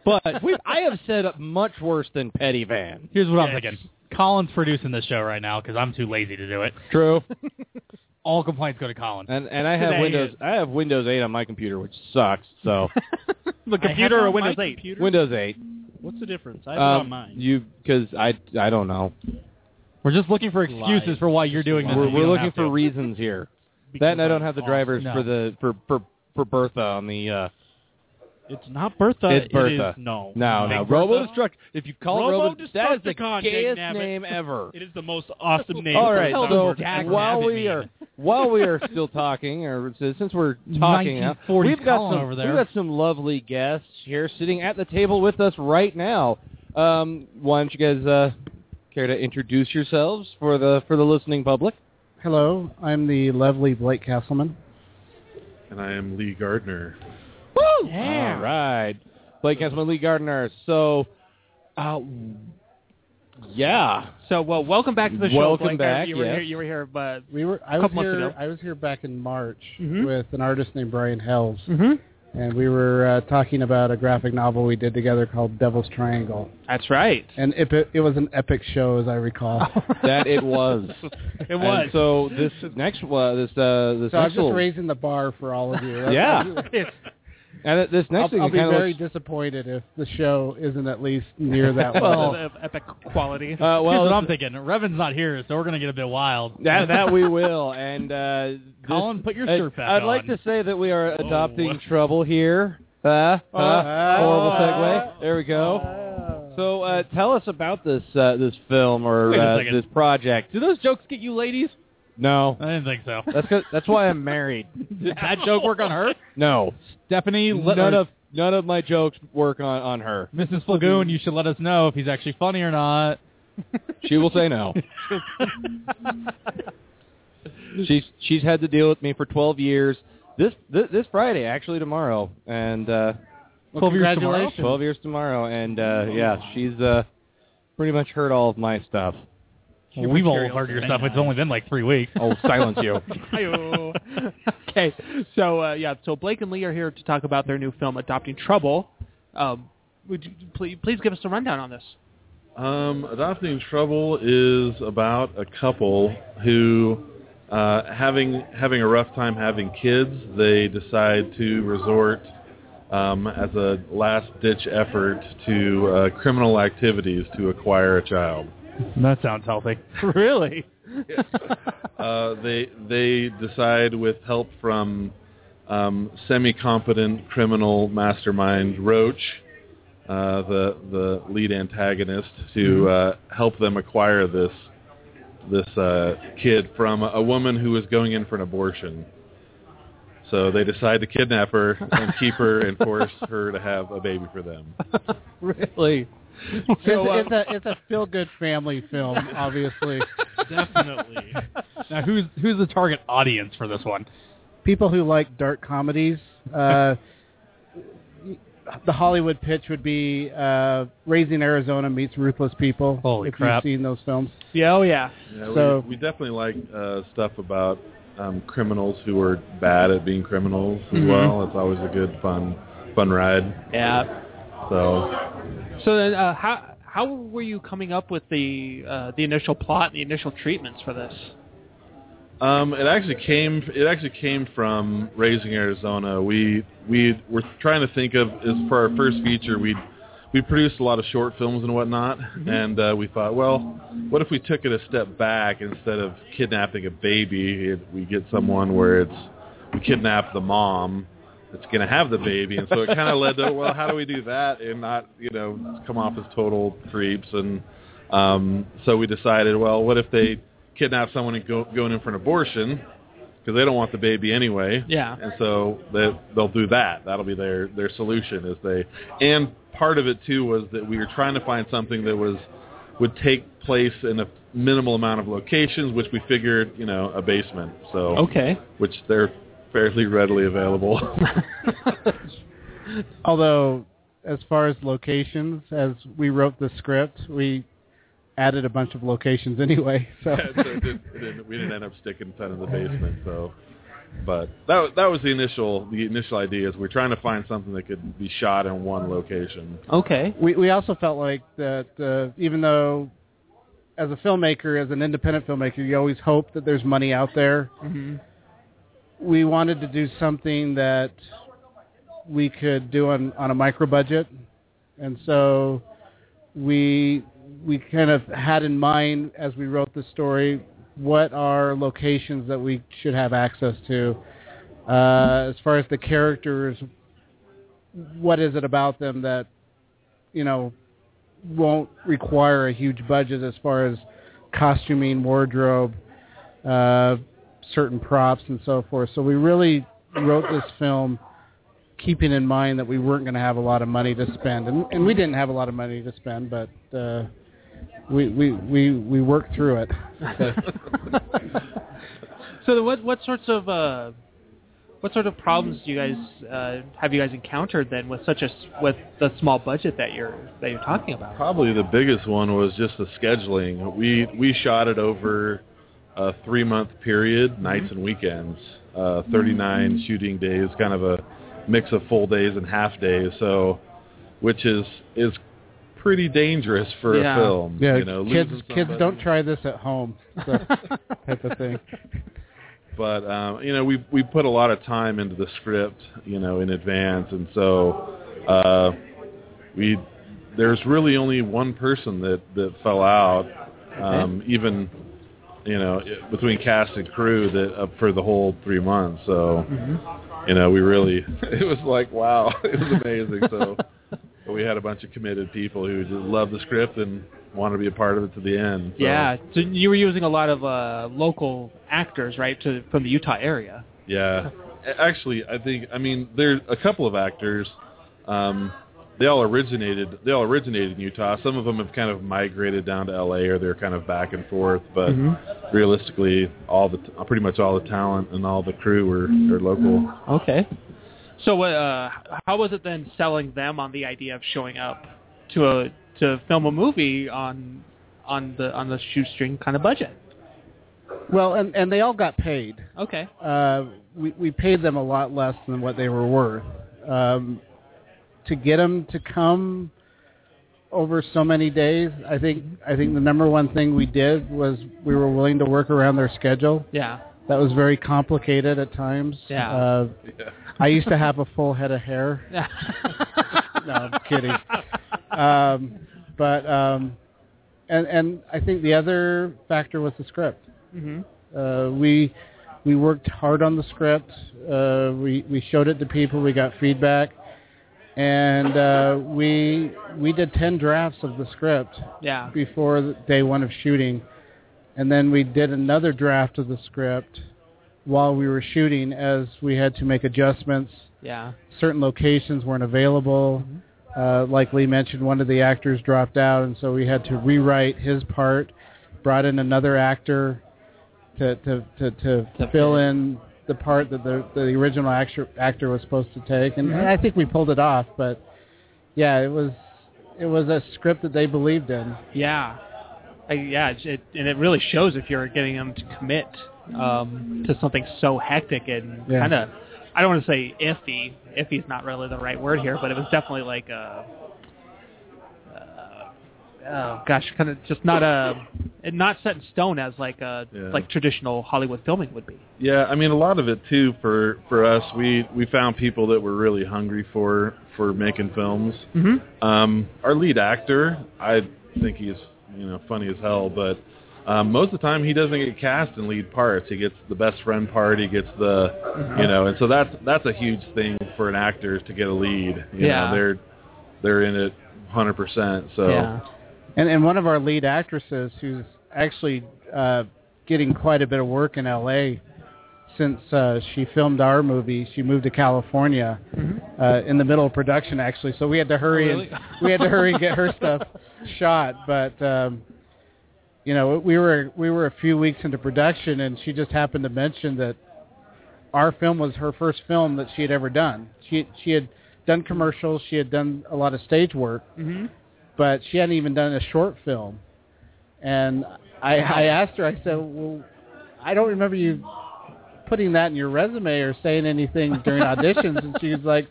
but [LAUGHS] we, I have said much worse than Petty Van. Here's what I'm thinking. Colin's producing this show right now because I'm too lazy to do it. True. [LAUGHS] All complaints go to Colin. And and I have Today Windows. is- I have Windows 8 on my computer, which sucks. So [LAUGHS] The computer or Windows 8? Windows 8. What's the difference? I have it on Um, mine. you because I I don't know. We're just looking for excuses Lies. for why you're doing this. We're, and we we're don't looking have for to. reasons here. That and I don't have the drivers No. for the for for for Bertha on the. uh It's not Bertha. It's Bertha. is- no. No, no. Robo Bertha? Destruct. If you call it Robo Robo, that is the gayest dangnabbit. name [LAUGHS] ever. It is the most awesome name. All for so while we are while we are [LAUGHS] still talking, or since we're talking, now, we've got some over there. we've got some lovely guests here sitting at the table with us right now. Um, why don't you guys uh, care to introduce yourselves for the for the listening public? Hello, I'm the lovely Blake Castleman. And I am Lee Gardner. Woo! All right, Blake Castleman, Lee Gardner. So, uh, yeah. So, well, welcome back to the show. Welcome Blake. back, You were yes. here. You were here, but We were I a was months here ago. I was here back in March Mhm. with an artist named Brian Hells, hmm and we were uh, talking about a graphic novel we did together called Devil's Triangle. That's right. And it, it was an epic show, as I recall. [LAUGHS] That it was. It was. And so this next uh, this uh, this so I'm just little, raising the bar for all of you. [LAUGHS] That's- Yeah. And this next I'll, thing I'll be kind of very disappointed if the show isn't at least near that [LAUGHS] Well, level. Of epic quality. Uh, Here's well, what I'm thinking. Revan's not here, so we're going to get a bit wild. That [LAUGHS] that we will. And uh, this- Colin, put your I- shirt back I'd on. like to say that we are adopting trouble here. Uh, uh, horrible segue. There we go. So uh, tell us about this uh, this film or uh, this project. Do those jokes get you ladies? No, I didn't think so. that's 'cause- that's why I'm married. [LAUGHS] Did that joke work on her? No, Stephanie, let, none or of none of my jokes work on on her. Mrs. Flagoon, you should let us know if he's actually funny or not. [LAUGHS] She will say no. [LAUGHS] she's she's had to deal with me for 12 years. This this, this Friday, actually tomorrow, and uh, Well, 12 years tomorrow? congratulations. 12 years tomorrow, and uh, yeah, she's uh, pretty much heard all of my stuff. Well, we've all heard your and stuff. It's only been like three weeks. Oh, silence you. [LAUGHS] [LAUGHS] Okay, so uh, yeah, so Blake and Lee are here to talk about their new film, Adopting Trouble. Um, would you please, please give us a rundown on this? Um, Adopting Trouble is about a couple who, uh, having having a rough time having kids, they decide to resort um, as a last ditch effort to uh, criminal activities to acquire a child. [LAUGHS] That sounds healthy. [LAUGHS] really? [LAUGHS] uh, they they decide with help from um, semi-competent criminal mastermind Roach, uh, the the lead antagonist, to uh, help them acquire this this uh, kid from a woman who is going in for an abortion. So they decide to kidnap her and keep her and force her to have a baby for them. really? It's, uh, it's a it's a feel good family film, obviously. Definitely. Now, who's who's the target audience for this one? People who like dark comedies. Uh, the Hollywood pitch would be uh, Raising Arizona meets Ruthless People. Holy if crap. you've seen those films. Yeah, oh yeah. Yeah, So- we, we definitely like uh, stuff about um, criminals who are bad at being criminals as Mhm. well. It's always a good fun fun ride. Yeah. So So then, uh, how how were you coming up with the uh, the initial plot, the initial treatments for this? um, it actually came it actually came from Raising Arizona. We we were trying to think of as for our first feature we we produced a lot of short films and whatnot, and uh, we thought, well, what if we took it a step back instead of kidnapping a baby, it, we get someone where it's we kidnap the mom that's going to have the baby, and so it kind of led to, well, how do we do that and not, you know, come off as total creeps? And um, so we decided, well, what if they kidnap someone and go going in for an abortion? Because they don't want the baby anyway. Yeah. And so they they'll do that. That'll be their their solution. Is they and part of it too was that we were trying to find something that was would take place in a minimal amount of locations, which we figured, you know, a basement. So Okay. which they're fairly readily available. [LAUGHS] Although as far as locations, as we wrote the script, we added a bunch of locations anyway. [LAUGHS] So, so it did, it didn't, we didn't end up sticking ton in the basement. So, but that was- that was the initial the initial idea is we're trying to find something that could be shot in one location. Okay. we we also felt like that uh, even though as a filmmaker, as an independent filmmaker, you always hope that there's money out there. Mm-hmm. We wanted to do something that we could do on on a micro budget, and so we we kind of had in mind as we wrote the story what are locations that we should have access to. Uh, as far as the characters, what is it about them that you know won't require a huge budget as far as costuming, wardrobe, uh, certain props, and so forth. So we really wrote this film keeping in mind that we weren't going to have a lot of money to spend, and, and we didn't have a lot of money to spend, but uh, we we we we worked through it. [LAUGHS] So what what sorts of uh, what sort of problems do you guys uh, have you guys encountered then with such a with the small budget that you're that you're talking about? Probably the biggest one was just the scheduling. We we shot it over a three month period, nights and weekends, uh, 39 shooting days, kind of a mix of full days and half days. So, which is is pretty dangerous for Yeah. a film. Yeah, you know, kids kids don't try this at home, so, [LAUGHS] type of thing. but um, you know we we put a lot of time into the script you know in advance and so uh, we there's really only one person that that fell out um, even you know between cast and crew that uh, for the whole three months so you know we really [LAUGHS] it was like wow [LAUGHS] it was amazing so but we had a bunch of committed people who just loved the script and wanted to be a part of it to the end so. Yeah, so you were using a lot of uh, local actors, right, to from the Utah area. Yeah, actually, I think I mean there's a couple of actors. Um, they all originated. They all originated in Utah. Some of them have kind of migrated down to LA, or they're kind of back and forth. But Mhm. realistically, all the pretty much all the talent and all the crew were are local. Okay. So uh, how was it then selling them on the idea of showing up to a to film a movie on on the on the shoestring kind of budget? Well, and and they all got paid. Okay. Uh, we we paid them a lot less than what they were worth. Um, to get them to come over so many days, I think I think the number one thing we did was we were willing to work around their schedule. Yeah. That was very complicated at times. Yeah. Uh, I used to have a full head of hair. [LAUGHS] no, I'm kidding. Um, but um, and and I think the other factor was the script. Mm-hmm. Uh, we we worked hard on the script. Uh, we we showed it to people. We got feedback, and uh, we we did ten drafts of the script Yeah. before the day one of shooting, and then we did another draft of the script while we were shooting, as we had to make adjustments. Yeah. Certain locations weren't available. Uh, like Lee mentioned, one of the actors dropped out, and so we had to rewrite his part. Brought in another actor to to to, to, To fill in the part that the the original actor actor was supposed to take, and, and I think we pulled it off. But yeah, it was it was a script that they believed in. Yeah. I, yeah, it, it, and it really shows if you're getting them to commit um, to something so hectic and Yeah. kind of. I don't want to say iffy. Iffy is not really the right word here, but it was definitely like a. Uh, oh gosh, kind of just not a, not set in stone as like a Yeah. like traditional Hollywood filming would be. Yeah, I mean a lot of it too for for us. We we found people that were really hungry for for making films. Mm-hmm. Um, our lead actor, I think he's you know funny as hell, but um, most of the time he doesn't get cast in lead parts. He gets the best friend part. He gets the Mhm. you know, and so that's that's a huge thing for an actor to get a lead. You Yeah. know, they're they're in it 100%. So Yeah. And and one of our lead actresses, who's actually uh, getting quite a bit of work in L.A. since uh, she filmed our movie, she moved to California Mhm. uh, in the middle of production, actually. So we had to hurry Oh, really? and [LAUGHS] we had to hurry and get her stuff [LAUGHS] shot. But um, you know, we were we were a few weeks into production, and she just happened to mention that our film was her first film that she had ever done. She she had done commercials. She had done a lot of stage work, hmm but she hadn't even done a short film. And I, I asked her. I said, "Well, I don't remember you putting that in your resume or saying anything during [LAUGHS] auditions." and she was like,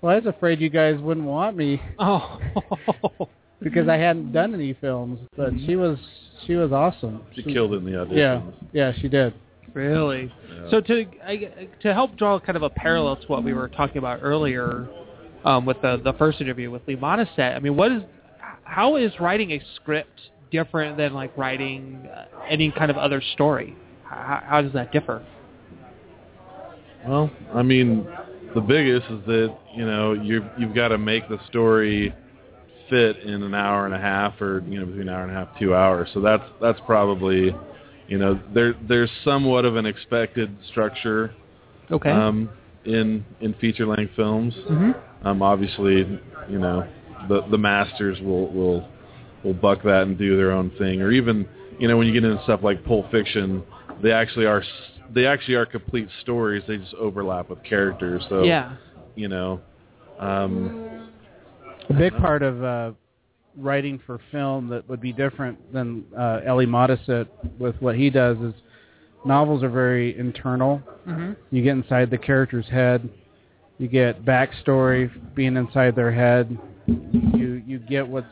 "Well, I was afraid you guys wouldn't want me Oh. [LAUGHS] [LAUGHS] because I hadn't done any films." But she was she was awesome. She killed it in the auditions. Yeah, yeah, she did. Really? Yeah. So to I, to help draw kind of a parallel to what we were talking about earlier um, with the the first interview with Lee Modesitt, I mean, what is how is writing a script different than like writing uh, any kind of other story? How, how does that differ? Well, I mean, the biggest is that you know you you've got to make the story fit in an hour and a half, or you know between an hour and a half, two hours. So that's that's probably, you know, there there's somewhat of an expected structure. Okay. Um, in in feature length films, Mhm. um, obviously, you know, the the masters will will will buck that and do their own thing, or even you know when you get into stuff like Pulp Fiction, they actually are they actually are complete stories. They just overlap with characters. So Yeah. you know, um, A big part of uh, writing for film that would be different than uh, L.E. Modesitt with what he does is novels are very internal. Mm-hmm. You get inside the character's head. You get backstory being inside their head. You you get what's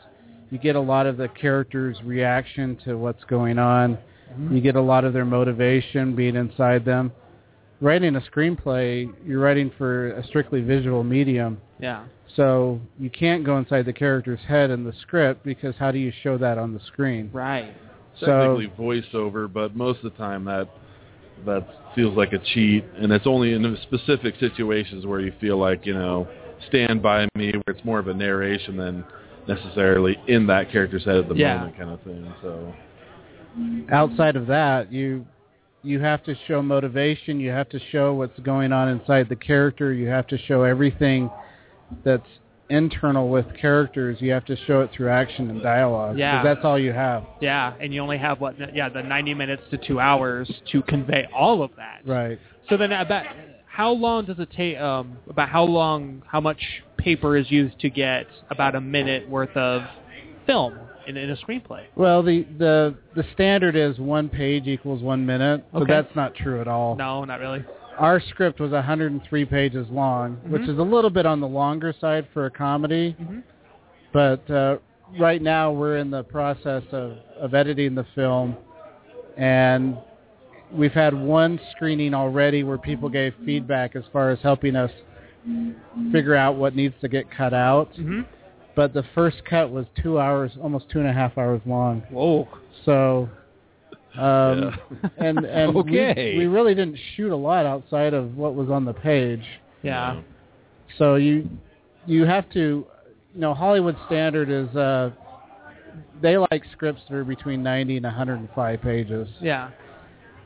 you get a lot of the character's reaction to what's going on. Mm-hmm. You get a lot of their motivation being inside them. Writing a screenplay, you're writing for a strictly visual medium. Yeah. So you can't go inside the character's head in the script because how do you show that on the screen? Right. So technically voiceover, but most of the time that that feels like a cheat, and it's only in specific situations where you feel like you know, stand by me, where it's more of a narration than necessarily in that character's head at the Yeah. moment kind of thing. So outside of that, you you have to show motivation. You have to show what's going on inside the character. You have to show everything that's internal with characters. You have to show it through action and dialogue. Yeah. that's all you have. Yeah, and you only have what? Yeah, the 90 minutes to two hours to convey all of that. Right. So then, about how long does it take? Um, about how long? How much paper is used to get about a minute worth of film in, in a screenplay? Well, the the the standard is one page equals one minute, Okay. that's not true at all. No, not really. Our script was 103 pages long, which Mhm. is a little bit on the longer side for a comedy. Mhm. But uh, right now we're in the process of, of editing the film, and we've had one screening already where people gave feedback as far as helping us figure out what needs to get cut out. Mm-hmm. But the first cut was two hours, almost two and a half hours long. Whoa. So, um, and and [LAUGHS] Okay. we, we really didn't shoot a lot outside of what was on the page. Yeah. So you you have to, you know, Hollywood standard is uh, they like scripts that are between 90 and 105 pages. Yeah.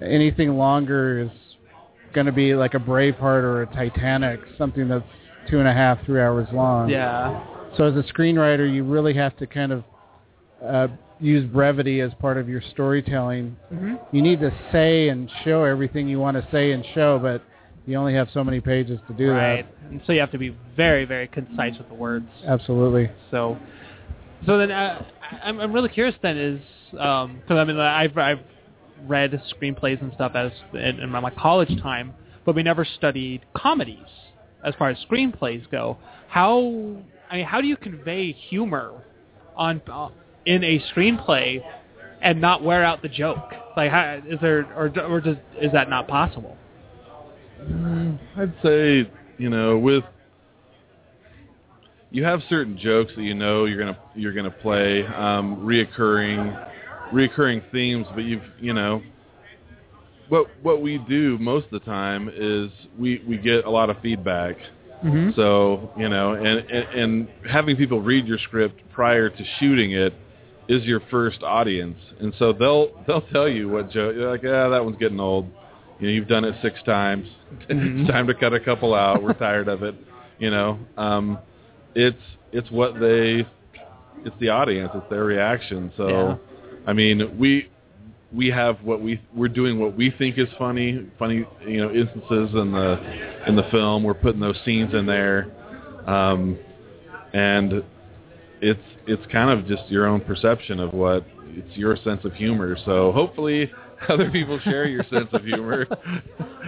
Anything longer is going to be like a Braveheart or a Titanic, something that's two and a half, three hours long. Yeah. So as a screenwriter, you really have to kind of uh, use brevity as part of your storytelling. Mm-hmm. You need to say and show everything you want to say and show, but you only have so many pages to do that. right. And so you have to be very, very concise with the words. Absolutely. So, so then uh, I'm I'm really curious. Then is because I mean I've I've read screenplays and stuff as in, in my college time, but we never studied comedies as far as screenplays go. How I mean, how do you convey humor on uh, in a screenplay and not wear out the joke? Like, how, is there or or does, is that not possible? Mm, I'd say you know with you have certain jokes that you know you're gonna you're gonna play um, reoccurring reoccurring themes, but you've you know what what we do most of the time is we we get a lot of feedback. Mm-hmm. So you know, and, and and having people read your script prior to shooting it is your first audience, and so they'll they'll tell you what joke. You're like, yeah, that one's getting old. You know, you've done it six times. Mhm. [LAUGHS] it's time to cut a couple out. We're tired of it. You know, um, it's it's what they, it's the audience. It's their reaction. So, Yeah. I mean, we we have what we we're doing what we think is funny, funny you know instances in the in the film. We're putting those scenes in there. um, and it's it's kind of just your own perception of what it's your sense of humor. So hopefully [LAUGHS] other people share your sense of humor. [LAUGHS]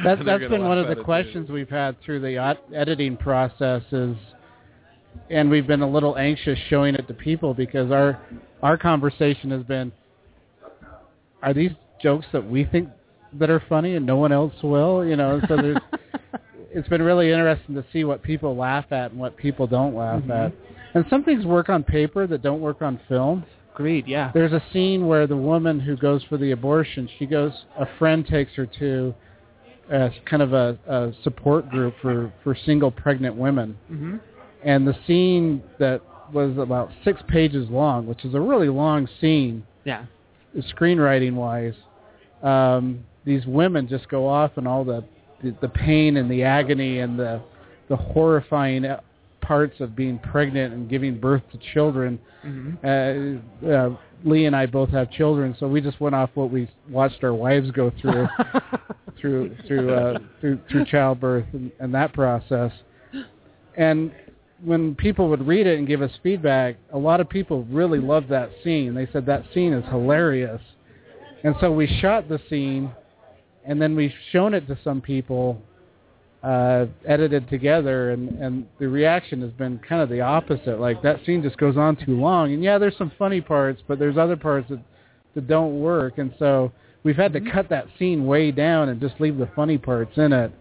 That, And they're that's been one of the questions we've had through the editing process is, and we've been a little anxious showing it to people because our our conversation has been, are these jokes that we think that are funny and no one else will? You know, so there's, [LAUGHS] it's been really interesting to see what people laugh at and what people don't laugh Mhm. at. And some things work on paper that don't work on film. Agreed. Yeah. There's a scene where the woman who goes for the abortion, she goes, a friend takes her to a, kind of a, a support group for, for single pregnant women. Mm-hmm. And the scene that was about six pages long, which is a really long scene, Yeah. Screenwriting wise, um, these women just go off and all the, the the pain and the agony and the the horrifying uh, parts of being pregnant and giving birth to children. hmm Uh, uh, Lee and I both have children, so we just went off what we watched our wives go through [LAUGHS] through through uh, through through childbirth and, and that process. And when people would read it and give us feedback, a lot of people really loved that scene. They said that scene is hilarious. And so we shot the scene, and then we've shown it to some people, uh, edited together, and, and the reaction has been kind of the opposite. Like, that scene just goes on too long. And yeah, there's some funny parts, but there's other parts that, that don't work. And so we've had to cut that scene way down and just leave the funny parts in it.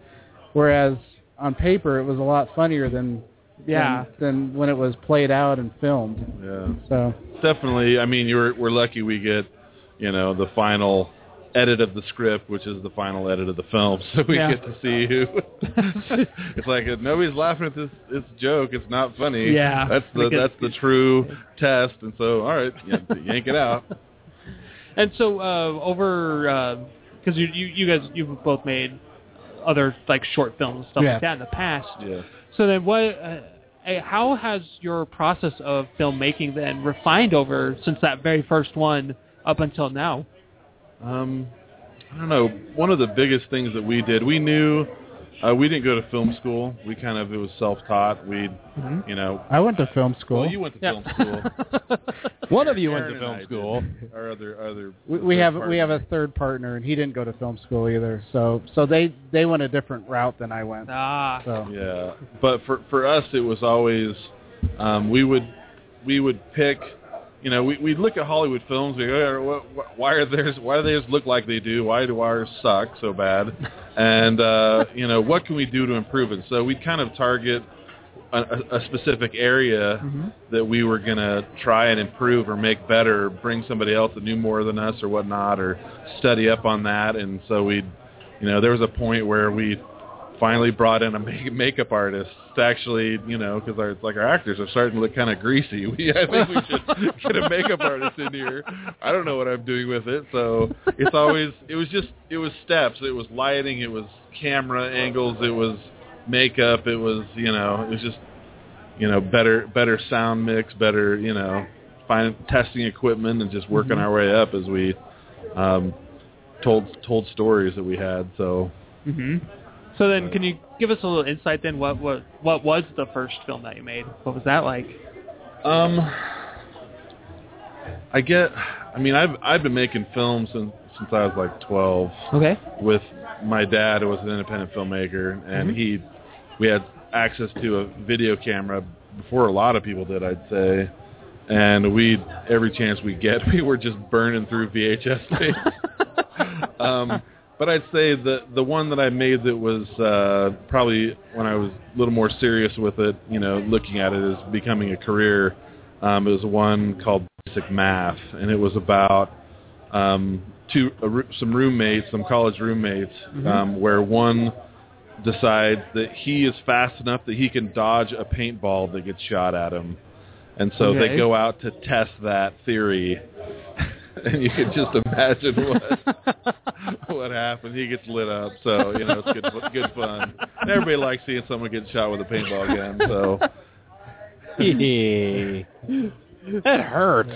Whereas on paper, it was a lot funnier than Yeah. than, than when it was played out and filmed. Yeah. So Definitely. I mean, you're we're lucky we get, you know, the final edit of the script, which is the final edit of the film, [LAUGHS] so we Yeah. get to see who. [LAUGHS] it's like if nobody's laughing at this this joke. It's not funny. Yeah. That's the Because- that's the true test, and so all right, yeah, yank it out. [LAUGHS] And so uh, over because you, you you guys you've both made other like short films and stuff Yeah. like that in the past. Yeah. So then what? Uh, eh, how has your process of filmmaking then refined over since that very first one up until now? Um, I don't know. One of the biggest things that we did, we knew uh, we didn't go to film school. We kind of it was self-taught. We, Mhm. you know, I went to film school. Well, you went to Yeah. film school. [LAUGHS] One of you went to film I school. did. Our other other. We, we have partner. we have a third partner, and he didn't go to film school either. So so they they went a different route than I went. Ah. So Yeah, but for for us, it was always um, we would we would pick. You know, we we'd look at Hollywood films. We go, "Oh, what, what, why are theirs? Why do theirs look like they do? Why do ours suck so bad? [LAUGHS] And uh, you know, what can we do to improve it? So we'd kind of target a, a specific area Mhm. that we were gonna try and improve or make better, bring somebody else that knew more than us or whatnot, or study up on that. And so we, you know, there was a point where we finally brought in a make, makeup artist to actually, you know, because our like our actors are starting to look kind of greasy. [LAUGHS] We, I think we should get a makeup artist in here. I don't know what I'm doing with it, so it's always it was just it was steps. It was lighting. It was camera angles. It was makeup. It was you know it was just you know better better sound mix, better you know find testing equipment and just working Mhm. our way up as we um, told told stories that we had. So hmm So then, can you give us a little insight then? What what what was the first film that you made? What was that like? Um, I get. I mean, I've I've been making films since since I was like twelve. Okay. With my dad, who was an independent filmmaker, and Mhm. he, we had access to a video camera before a lot of people did, I'd say. And we, every chance we get, [LAUGHS] we were just burning through VHS tapes. [LAUGHS] um, but I'd say the the one that I made that was uh, probably when I was a little more serious with it, you know, looking at it as becoming a career. Um, it was one called Basic Math, and it was about um, two roo- some roommates, some college roommates, Mhm. um, where one decides that he is fast enough that he can dodge a paintball that gets shot at him, and so Okay. they go out to test that theory. [LAUGHS] and you can just imagine what [LAUGHS] [LAUGHS] what happened. He gets lit up, so you know it's good good fun. And everybody likes seeing someone get shot with a paintball gun. So [LAUGHS] that hurts.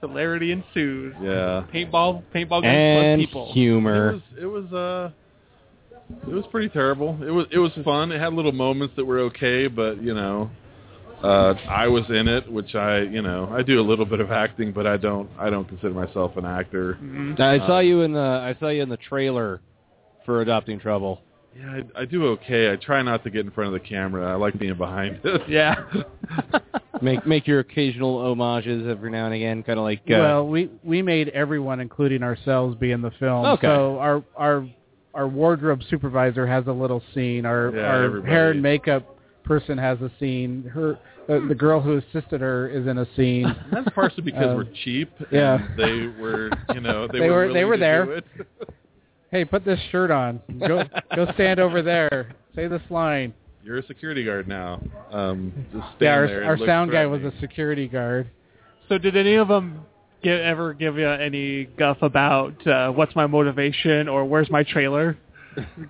Hilarity ensues. yeah, Paintball, paintball guns And people. humor. It was it was uh it was pretty terrible. It was it was fun. It had little moments that were okay, but you know, Uh, I was in it, which I, you know, I do a little bit of acting, but I don't, I don't consider myself an actor. I saw Uh, you in the I saw you in the trailer for Adopting Trouble. Yeah, I, I do okay. I try not to get in front of the camera. I like being behind it. [LAUGHS] Yeah. [LAUGHS] make make your occasional homages every now and again, kind of like uh, well, we we made everyone, including ourselves, be in the film. Okay. So our our our wardrobe supervisor has a little scene. Our Yeah, our everybody. hair and makeup person has a scene. Her the, the girl who assisted her is in a scene. [LAUGHS] That's partially because Um, we're cheap. and yeah. they were, you know, they, They were, were- they were there. [LAUGHS] Hey, put this shirt on. Go go stand over there. Say this line. You're a security guard now. Um, just stand Yeah, our, and our sound guy was a security guard. So did any of them give, ever give you any guff about uh, what's my motivation or where's my trailer?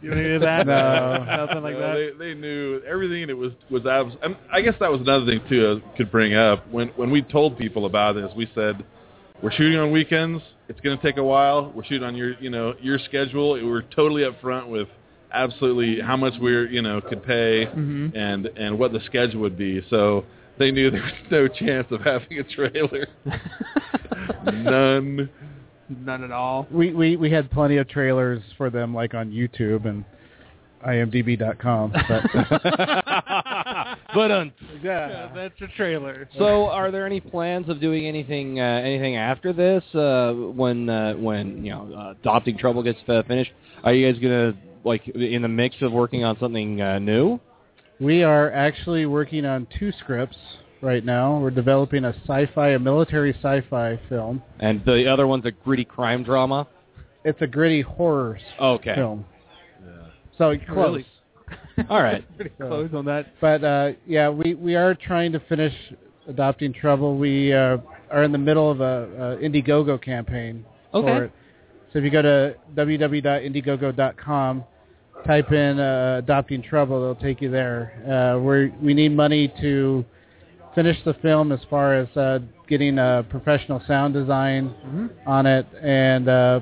Give any of that? No. Nothing like No, that. They, they knew everything, and it was was abs- and I guess that was another thing too. I could bring up when when we told people about this. We said we're shooting on weekends. It's going to take a while. We're shooting on your you know your schedule. We're totally upfront with absolutely how much we're you know could pay Mhm. and and what the schedule would be. So they knew there was no chance of having a trailer. [LAUGHS] None. None at all. We we we had plenty of trailers for them, like on YouTube and IMDb.com. But [LAUGHS] but um, yeah, that's a trailer. So, are there any plans of doing anything uh, anything after this uh, when uh, when you know uh, adopting trouble gets uh, finished? Are you guys gonna like in the mix of working on something uh, new? we are actually working on two scripts right now. We're developing a sci-fi, a military sci-fi film. And the other one's a gritty crime drama. It's a gritty horror s- Okay. film. So close. Really? All right. [LAUGHS] Pretty close on that. But uh, yeah, we we are trying to finish adopting trouble. We uh, are in the middle of a, a Indiegogo campaign Okay. for it. So if you go to www.indiegogo.com, type in uh, adopting trouble, it'll take you there. Uh, we we need money to finish the film as far as uh, getting a professional sound design on it and uh,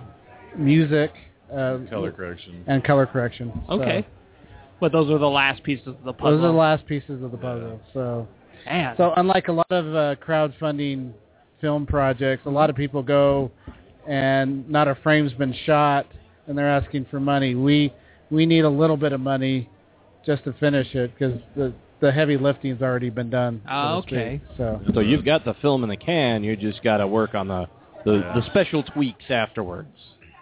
music. Uh, Color correction. and color correction. So Okay. But those are the last pieces of the puzzle. those are the last pieces of the puzzle. So, Man. so unlike a lot of uh, crowdfunding film projects, a lot of people go and not a frame's been shot, and they're asking for money. We we need a little bit of money just to finish it because the the heavy lifting's already been done. so Ah, to speak. okay. So So you've got the film in the can. You just got to work on the the, the special tweaks afterwards.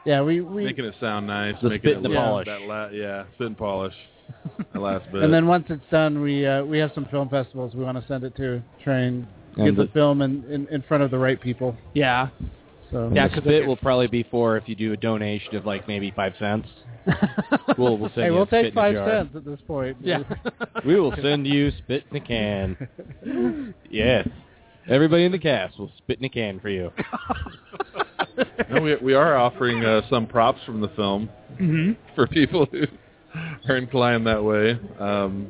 yeah, we we making it sound nice, The making spit it and the look- polish. That la- yeah, spit and polish. that last [LAUGHS] bit. and then once it's done, we uh, we have some film festivals we want to send it to, try and get And the, the- film in, in in front of the right people. Yeah. So Yeah, because it will probably be for if you do a donation of like maybe five cents. [LAUGHS] we'll we'll send hey, you we'll a take in five cents at this point. Yeah. [LAUGHS] We will send you spit in a can. [LAUGHS] Yes. Everybody in the cast will spit in a can for you. no, we we are offering uh, some props from the film hmm for people who are inclined that way. Um,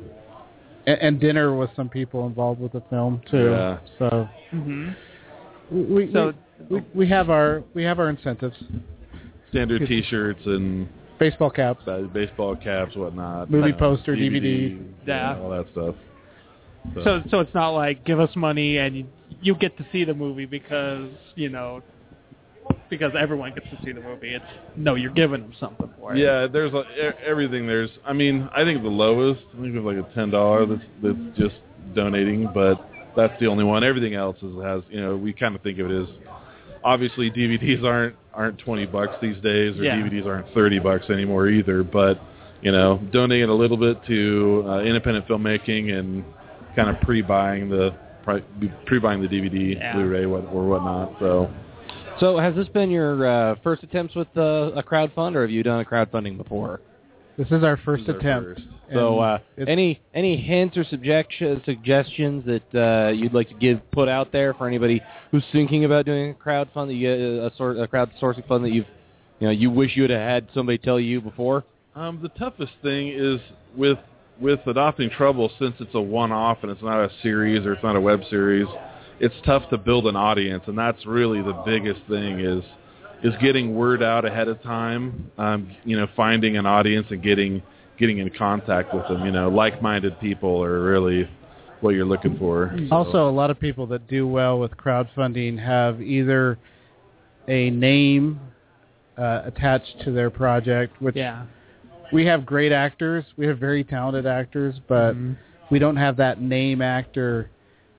and, and dinner with some people involved with the film too. Yeah. So hmm we we, So- we we have our we have our incentives. standard T-shirts and Baseball caps. uh, baseball caps, whatnot. Movie you know, poster, DVD. Yeah. all that stuff. So so it's not like give us money and you, you get to see the movie because you know because everyone gets to see the movie. It's no, you're giving them something for it. Yeah, there's a, e- everything. There's, I mean, I think the lowest, I think it's like a ten dollar that's that's just donating, but that's the only one. Everything else is has, you know, we kind of think of it as obviously DVDs aren't aren't twenty bucks these days, or Yeah. DVDs aren't thirty bucks anymore either. But you know, donating a little bit to uh, independent filmmaking and kind of pre-buying the pre-buying the DVD, Yeah. Blu-ray, what, or whatnot. So. So has this been your uh, first attempts with uh, a crowdfund, or have you done a crowdfunding before? This is our first is our attempt. first. So, uh, any any hints or suggestions suggestions that uh, you'd like to give put out there for anybody who's thinking about doing a crowdfund, that you, uh, a sort a crowdsourcing fund that you've you know you wish you would have had somebody tell you before? Um, the toughest thing is with with adopting trouble since it's a one-off and it's not a series or it's not a web series. It's tough to build an audience, and that's really the biggest thing is is getting word out ahead of time. Um, you know, finding an audience and getting getting in contact with them. You know, like-minded people are really what you're looking for. So- Also, a lot of people that do well with crowdfunding have either a name uh, attached to their project, which Yeah. we have great actors. We have very talented actors, but Mm-hmm. we don't have that name actor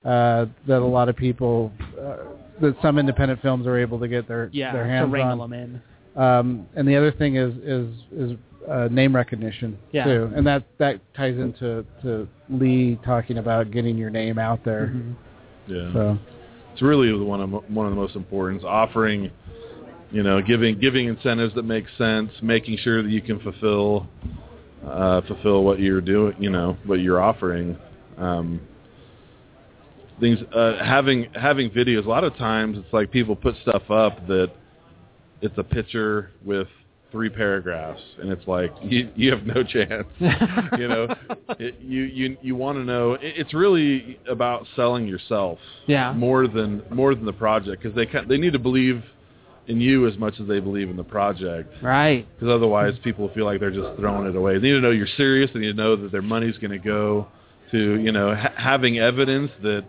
uh, that a lot of people, uh, that some independent films are able to get their Yeah, their to hands wrangle on. them in. Um, and the other thing is is is uh, name recognition Yeah. too, and that that ties into to Lee talking about getting your name out there. Mm-hmm. Yeah. So it's really one of one of the most important. is Offering, you know, giving giving incentives that make sense, making sure that you can fulfill uh, fulfill what you're doing. You know, what you're offering. Um, things uh, having having videos. A lot of times, it's like people put stuff up that it's a picture with three paragraphs, and it's like [LAUGHS] you you have no chance. [LAUGHS] you know, [LAUGHS] it, you you you want to know. It, it's really about selling yourself. Yeah. More than more than the project, because they can, they need to believe in you as much as they believe in the project. Right. Because otherwise, people feel like they're just throwing it away. They need to know you're serious. They need to know that their money's going to go to you know ha- having evidence that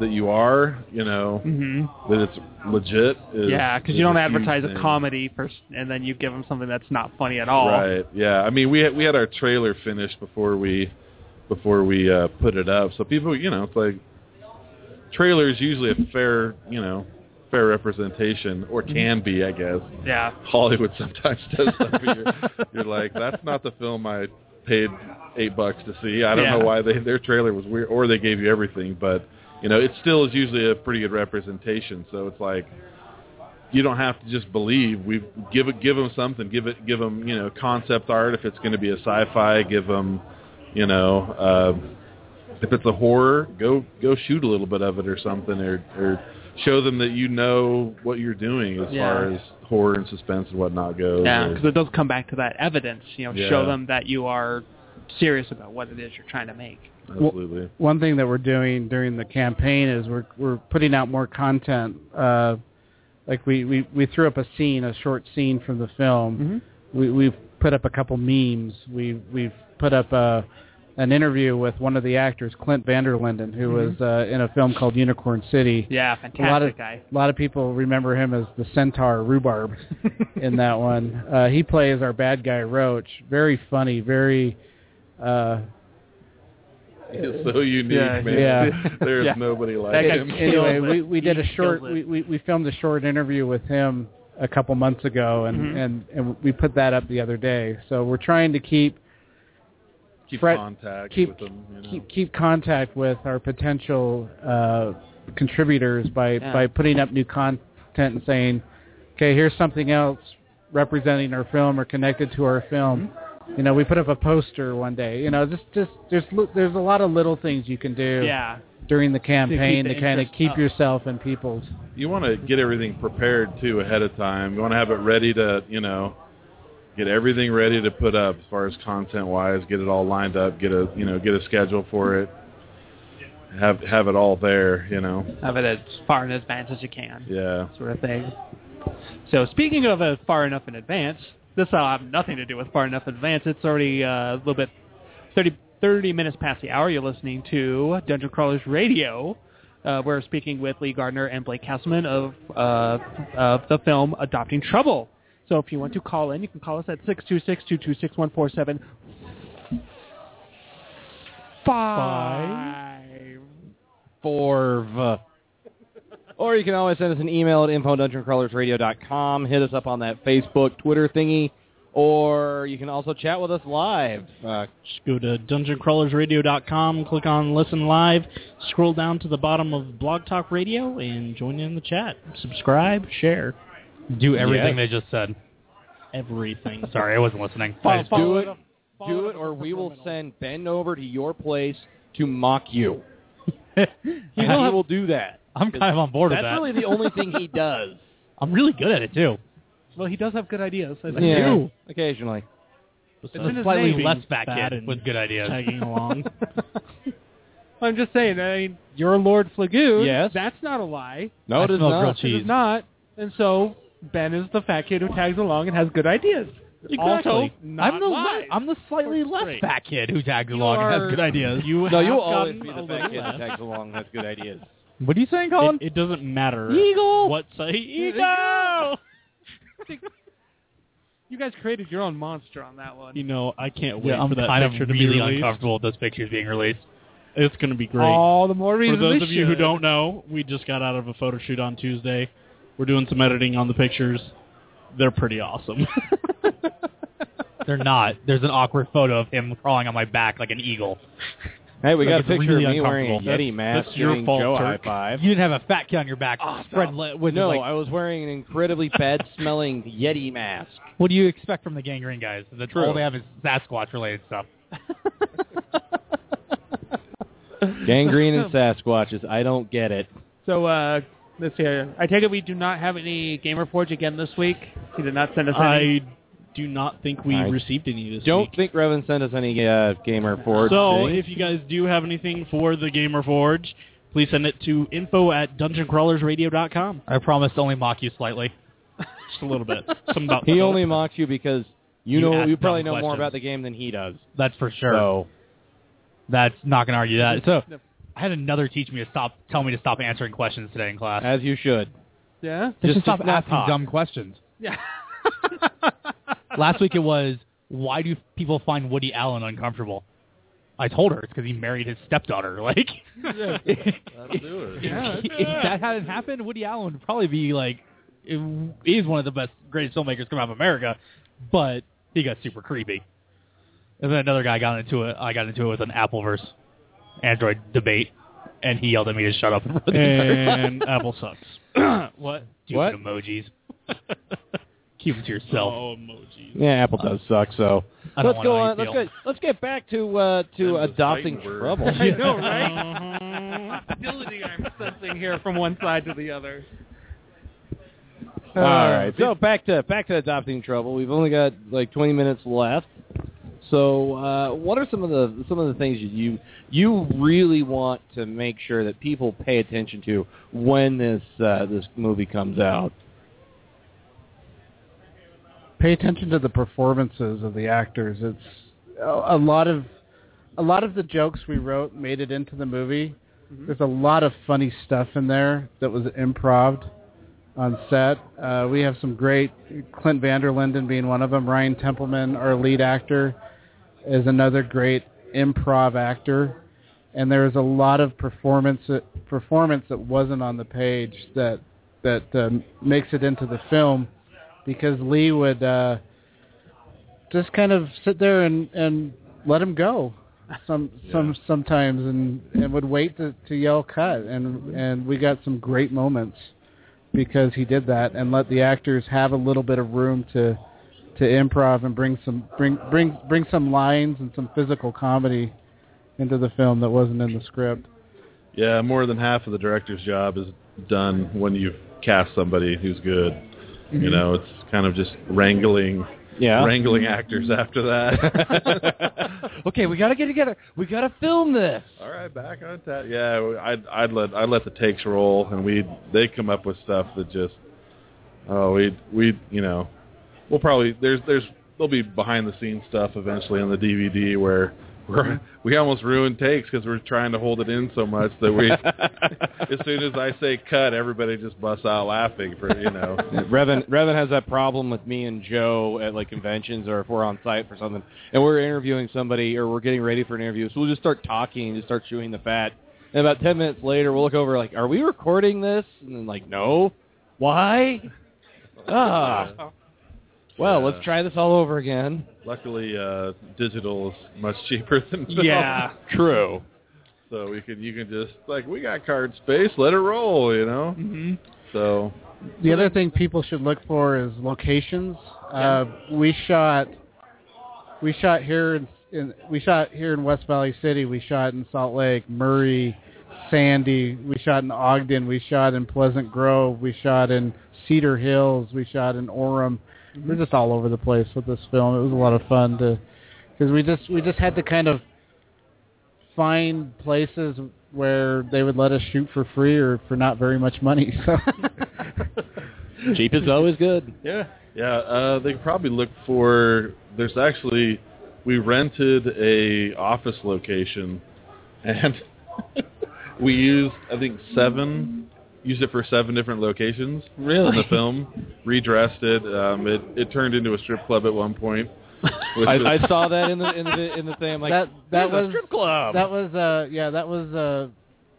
that you are you know hmm that it's legit. Is, Yeah, because you don't advertise a comedy first, and then you give them something that's not funny at all. Right. Yeah. I mean, we had, we had our trailer finished before we before we uh, put it up. So people, you know, it's like trailer is usually a fair, you know, fair representation or can be, I guess. Yeah. Hollywood sometimes does [LAUGHS] stuff. you're, you're like, that's not the film I paid eight bucks to see. I don't Yeah. know why they their trailer was weird, or they gave you everything, but you know, it still is usually a pretty good representation. So it's like you don't have to just believe. We give it, give them something. Give it, give them, you know, concept art. If it's going to be a sci-fi, give them, you know, uh, if it's a horror, go go shoot a little bit of it or something, or or show them that you know what you're doing as Yeah. far as horror and suspense and whatnot goes. Yeah, because it does come back to that evidence. You know, Yeah. show them that you are serious about what it is you're trying to make. Absolutely. One thing that we're doing during the campaign is we're we're putting out more content. Uh, like we, we, we threw up a scene, a short scene from the film. We we've put up a couple memes. We we've put up a an interview with one of the actors, Clint Vanderlinden, who Mhm. was uh, in a film called Unicorn City. Yeah, a lot fantastic of guy. a lot of people remember him as the centaur Rhubarb [LAUGHS] in that one. Uh, he plays our bad guy Roach. Very funny, very. Uh, It's so unique, yeah, man. Yeah. There's [LAUGHS] Yeah. nobody like That him. Anyway, we, we did a short. We, we we filmed a short interview with him a couple months ago, and Mhm. and and we put that up the other day. So we're trying to keep Keep Fred- contact keep with them. You know. keep keep contact with our potential uh, contributors by Yeah. by putting up new content and saying, okay, here's something else representing our film or connected to our film. You know, we put up a poster one day. You know, just just there's there's a lot of little things you can do Yeah. during the campaign the to, kind of keep up. yourself and people's. you want to get everything prepared too ahead of time. You want to have it ready to, you know, get everything ready to put up as far as content wise. Get it all lined up. Get a, you know, get a schedule for it. Have have it all there. You know. Have it as far in advance as you can. Yeah. Sort of thing. So speaking of uh, far enough in advance, this will have nothing to do with far enough in advance. It's already uh, a little bit 30, 30 minutes past the hour. You're listening to Dungeon Crawlers Radio. Uh, we're speaking with Lee Gardner and Blake Castleman of uh, of the film Adopting Trouble. So if you want to call in, you can call us at six two six two two six one four five. Forv. Or you can always send us an email at info.dungeoncrawlersradio.com. Hit us up on that Facebook, Twitter thingy. Or you can also chat with us live. Uh, Just go to dungeoncrawlersradio.com, click on Listen Live, scroll down to the bottom of Blog Talk Radio, and join in the chat. Subscribe, share. Do everything Yes. they just said. Everything. [LAUGHS] Sorry, I wasn't listening. I Follow- just- do it, do it, or we will send Ben over to your place to mock you. [LAUGHS] [LAUGHS] You know, he will do that. I'm kind of on board with that. That's really the only thing he does. [LAUGHS] I'm really good at it too. Well, he does have good ideas. I think. Yeah, occasionally. It's in his slightly name. less fat Fat kid and with good ideas. Tagging [LAUGHS] along. I'm just saying. I mean, you're Lord Flagoon. Yes. That's not a lie. No, I it is smell not. grilled It cheese. is not. And so Ben is the fat kid who tags along and has good ideas. Also, Exactly. not I'm the live. I'm the slightly less Great. fat kid who tags You along and are- has good ideas. You no, have you'll always gotten be a the little fat kid that less. tags along. and has good ideas. What are you saying, Colin? It, it doesn't matter. Eagle. What say [LAUGHS] Eagle! You guys created your own monster on that one. You know, I can't wait Yeah, for that kind of picture to really be released. uncomfortable with those pictures being released. It's going to be great. All the more reason. For those of you who don't know, we just got out of a photo shoot on Tuesday. We're doing some editing on the pictures. They're pretty awesome. [LAUGHS] [LAUGHS] They're not. There's an awkward photo of him crawling on my back like an eagle. Hey, we Like, got a picture really of me wearing a uncomfortable. Yeti mask that's your giving fault, Joe a high five. You didn't have a fat kid on your back. spread le- with no, like, I was wearing an incredibly bad-smelling Yeti mask. what do you expect from the gangrene guys? That's True. all they have is Sasquatch related stuff. [LAUGHS] Gangrene and [LAUGHS] Sasquatches. I don't get it. So, uh, let's see. I take it we do not have any Gamer Forge again this week. He did not send us any. I do not think we I received any this Don't week. think Revan sent us any uh, Gamer Forge. So, thing. if you guys do have anything for the Gamer Forge, please send it to info at dungeoncrawlersradio.com. I promise to only mock you slightly. Just a little bit. Some about [LAUGHS] he only mocks you because you, You know you probably dumb know more about the game than he does. That's for sure. So That's not going to argue that. [LAUGHS] So I had another teach me to stop, tell me to stop answering questions today in class. as you should. yeah. Just, just stop asking talk. dumb questions. Yeah. [LAUGHS] Last week it was, why do people find Woody Allen uncomfortable? I told her it's because he married his stepdaughter. [LAUGHS] Like, That'll do it. Yeah, if, if that hadn't happened, Woody Allen would probably be like, he's one of the best, greatest filmmakers come out of America, but he got super creepy. And then another guy got into it. I got into it with an Apple versus Android debate, and he yelled at me to shut up in front of the entire class. And Apple sucks. [COUGHS] what? Stupid What? emojis. [LAUGHS] Keep them to yourself. Oh, emojis. Yeah, Apple does suck. So I don't let's wanna go know how on. you Let's feel. get let's get back to uh, to Them the adopting fighting word. trouble. [LAUGHS] I know, [LAUGHS] right? Hostility I'm sensing here from one side to the other. All right, so back to back to adopting trouble. We've only got like 20 minutes left. So, uh, what are some of the some of the things you you really want to make sure that people pay attention to when this uh, this movie comes out? Pay attention to the performances of the actors. It's a, a lot of a lot of the jokes we wrote made it into the movie. There's a lot of funny stuff in there that was improv on set. Uh, we have some great Clint Vanderlinden being one of them. Ryan Templeman, our lead actor, is another great improv actor. And there's a lot of performance performance that wasn't on the page that that uh, makes it into the film because Lee would uh, just kind of sit there and, and let him go some some sometimes and, and would wait to, to yell cut and and we got some great moments because he did that and let the actors have a little bit of room to to improv and bring some bring bring bring some lines and some physical comedy into the film that wasn't in the script. Yeah, more than half of the director's job is done when you cast somebody who's good. You mm-hmm. know, it's kind of just wrangling Yeah. wrangling actors after that. [LAUGHS] okay, we got to get together. We got to film this. All right, back on that. Yeah, I'd I'd let I'd let the takes roll, and we they come up with stuff that just oh we we you know we'll probably there's there's there'll be behind the scenes stuff eventually on the DVD where we're, we almost ruin takes because we're trying to hold it in so much that we as soon as I say cut, everybody just busts out laughing for you know. Revan Revan has that problem with me and Joe at like conventions or if we're on site for something and we're interviewing somebody or we're getting ready for an interview, so we'll just start talking and just start chewing the fat. And about ten minutes later, we'll look over like, "Are we recording this?" And then like, "No, why?" [LAUGHS] Ah, well, Yeah. let's try this all over again. Luckily, uh, digital is much cheaper than [LAUGHS] film. Yeah, true. So we can you can just like we got card space, let it roll, you know. Mm-hmm. So The other thing people should look for is locations. Uh, we shot we shot here in, in we shot here in West Valley City. We shot in Salt Lake, Murray, Sandy. We shot in Ogden. We shot in Pleasant Grove. We shot in Cedar Hills. We shot in Orem. We're just all over the place with this film. It was a lot of fun to because we just we just had to kind of find places where they would let us shoot for free or for not very much money. [LAUGHS] So [LAUGHS] Cheap is always good. Yeah. Yeah, uh, they could probably look for. There's actually, we rented a office location, and [LAUGHS] we used I think seven, used it for seven different locations. Really? In the film, redressed it. Um, it it turned into a strip club at one point. which I, was- I saw that in the in the in the thing. I'm like, that that "There's a was strip club. That was uh yeah, that was uh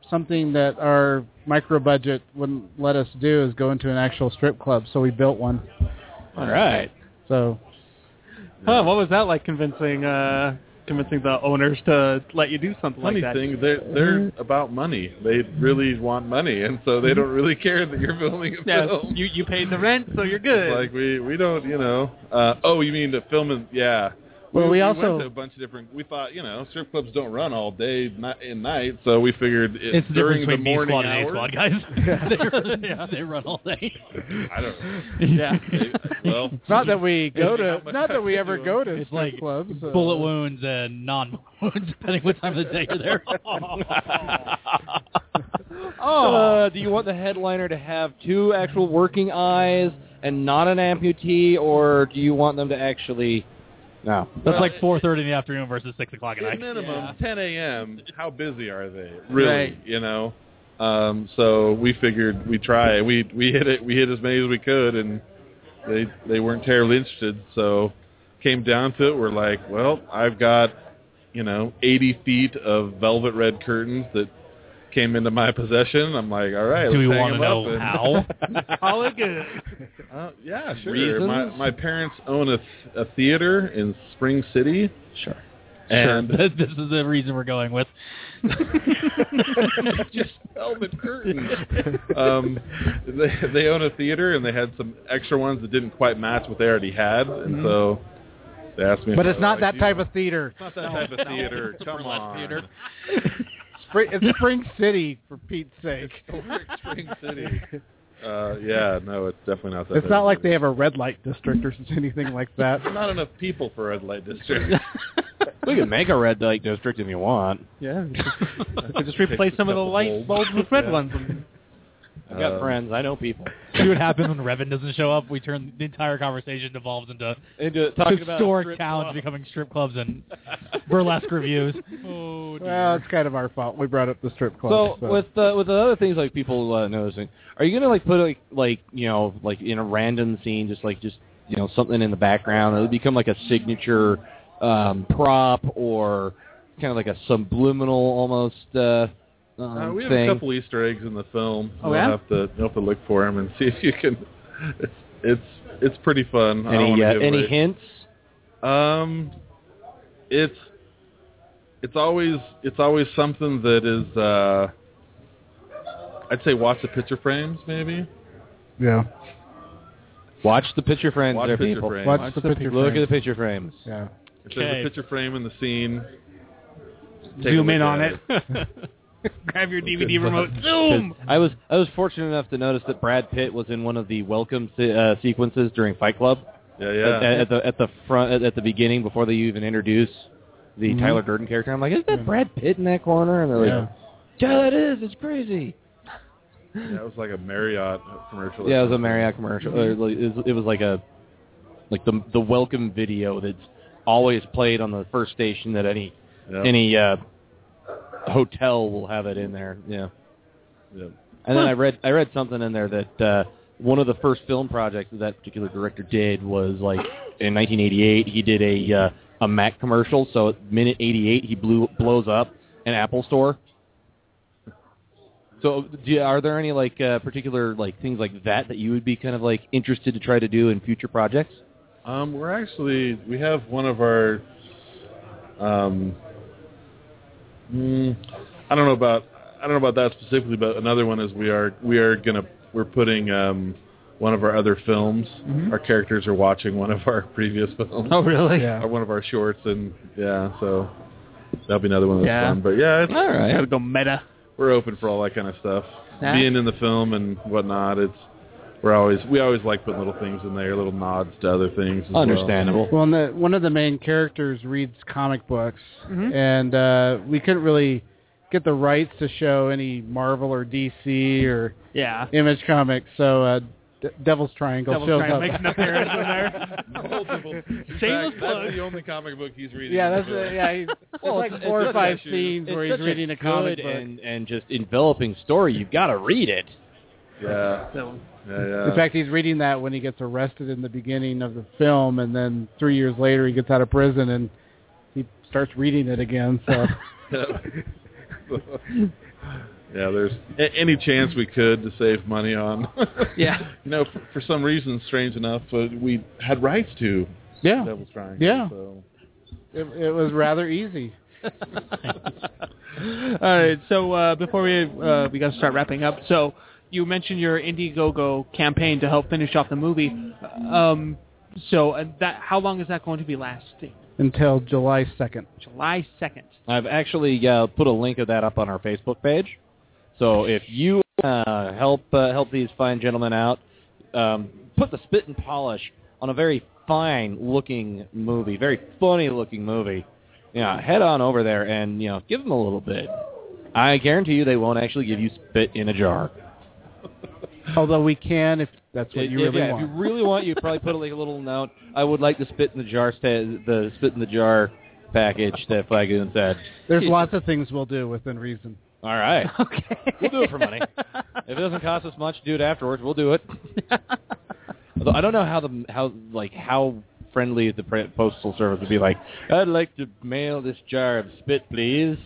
something that our micro budget wouldn't let us do is go into an actual strip club, so we built one. All right. So Huh, what was that like convincing uh convincing the owners to let you do something Funny like that? thing, they're they're about money. They really want money, and so they don't really care that you're filming a yeah, film. you you paid the rent, so you're good. It's like we we don't you know. Uh, oh, you mean the film is yeah. Well, we went also- to a bunch of different. We thought you know strip clubs don't run all day ni- and night, so we figured it, It's the during difference the between B morning squad and A hours. squad guys. [LAUGHS] [LAUGHS] they, run, yeah, they run all day. I don't know. Yeah. well, it's [LAUGHS] not that we go to not that we ever go to It's strip like clubs. uh, bullet wounds and non wounds, depending what time of the day you're there. Uh, do you want the headliner to have two actual working eyes and not an amputee, or do you want them to actually? No. That's like 4:30 in the afternoon versus 6 o'clock at at night. minimum 10 a.m. How busy are they? Really, Right. you know. Um, so we figured we try. We we hit it. We hit as many as we could, and they they weren't terribly interested. So came down to it. We're like, well, I've got you know 80 feet of velvet red curtains that came into my possession. I'm like, all right. Do we let's hang wanna them know up and- how? [LAUGHS] All it good. Uh, yeah, sure. Reasons? My my parents own a a theater in Spring City. Sure. And sure. [LAUGHS] this is the reason we're going with. [LAUGHS] just velvet curtains. um, they they own a theater and they had some extra ones that didn't quite match what they already had, and so they asked me. but it's not liked that you. type of theater. It's not that type of theater. Come on. theater. Spring, it's Spring City for Pete's sake. Historic Spring City. [LAUGHS] Uh, yeah, no, it's definitely not that. It's not like theater. they have a red light district or anything like that. not enough people for a red light district. [LAUGHS] We can make a red light district if you want. Yeah. [LAUGHS] Just, just replace some of the light bulbs. bulbs with red Yeah. ones. I've got Um, friends. I know people. [LAUGHS] See what happens when Revan doesn't show up? We turn the entire conversation devolves into Into talking about historic strip towns club. becoming strip clubs and burlesque reviews. [LAUGHS] Oh dear. Well, it's kind of our fault. We brought up the strip club. So, So, with uh, with the other things like people uh, noticing, are you gonna like put like like you know like in a random scene, just like just you know something in the background that would become like a signature um, prop or kind of like a subliminal almost uh, um, Uh, we have thing? a couple Easter eggs in the film. Oh, you'll yeah? have to you'll have to look for them and see if you can. It's [LAUGHS] it's it's pretty fun. I don't any uh, any away- hints? Um, it's it's always it's always something that is. uh I'd say watch the picture frames, maybe. yeah, Watch the picture frames, Watch there, picture people. frames. watch, Watch the, the picture. Look at the picture frames. Yeah. If there's a picture frame in the scene, Zoom in on at it. [LAUGHS] [LAUGHS] Grab your DVD Good remote. Zoom. [LAUGHS] I was I was fortunate enough to notice that Brad Pitt was in one of the welcome se- uh, sequences during Fight Club. Yeah, At, yeah. at the at the front at, at the beginning before they even introduce the Mhm. Tyler Durden character. I'm like, is that Brad Pitt in that corner? And they're like, yeah, it is. It's crazy. yeah, it was like a Marriott commercial. Yeah, it was a. Marriott commercial. Or like, it, was, like a like the the welcome video that's always played on the first station that any Yeah. any uh, hotel will have it in there. Yeah. Yeah. And then I read I read something in there that uh, one of the first film projects that that particular director did was like in 1988 he did a uh, a Mac commercial. So at minute 88 he blew blows up an Apple store. So do you, are there any like uh, particular like things like that that you would be kind of like interested to try to do in future projects? Um, we're actually we have one of our. Um, mm, I don't know about I don't know about that specifically, but another one is we are we are gonna we're putting um, one of our other films. Our characters are watching one of our [LAUGHS] previous films. Oh, really? Yeah. Or one of our shorts, and yeah, so that'll be another one that's Yeah. fun. But yeah, it's, All right. Gotta go meta. we're open for all that kind of stuff. Yeah. Being in the film and whatnot, it's we're always we always like putting little things in there, little nods to other things. As well. Understandable. Well, and the, one of the main characters reads comic books, Mhm. and uh, we couldn't really get the rights to show any Marvel or DC or Yeah. Image comics. So uh, D- Devil's Triangle Devil's shows Triangle up. makes an appearance in there. Multiple. In Shameless plug. that's the only comic book he's reading. Yeah, that's book. uh, yeah. He's, [LAUGHS] Well, it's- like four or five scenes It's where he's reading a a comic good book. and and just enveloping story. You've got to read it. Yeah. So, Yeah, yeah. In fact, he's reading that when he gets arrested in the beginning of the film, and then three years later he gets out of prison and he starts reading it again. So [LAUGHS] yeah, there's a- any chance we could to save money on. [LAUGHS] Yeah. You know, for, for some reason, strange enough, uh, we had rights to yeah, Devil's Triangle. Yeah. So. it, it was rather easy. [LAUGHS] All right. So uh, before we uh, we got to start wrapping up. So you mentioned your Indiegogo campaign to help finish off the movie. Um, so uh, that how long is that going to be lasting? Until July second. July second. I've actually uh, put a link of that up on our Facebook page. So if you uh, help uh, help these fine gentlemen out, um, put the spit and polish on a very fine looking movie, very funny looking movie. Yeah, head on over there and you know give them a little bit. I guarantee you they won't actually give you spit in a jar. [LAUGHS] Although we can, if that's what you if- really yeah, want. If you really want, you probably put like a little note. I would like the spit in the jar sta- the spit in the jar package that Flagoon said. There's lots of things we'll do within reason. All right. [LAUGHS] Okay. We'll do it for money. if it doesn't cost us much do it afterwards, we'll do it. [LAUGHS] Although I don't know how the how like how friendly the pre- postal service would be. Like, I'd like to mail this jar of spit, please.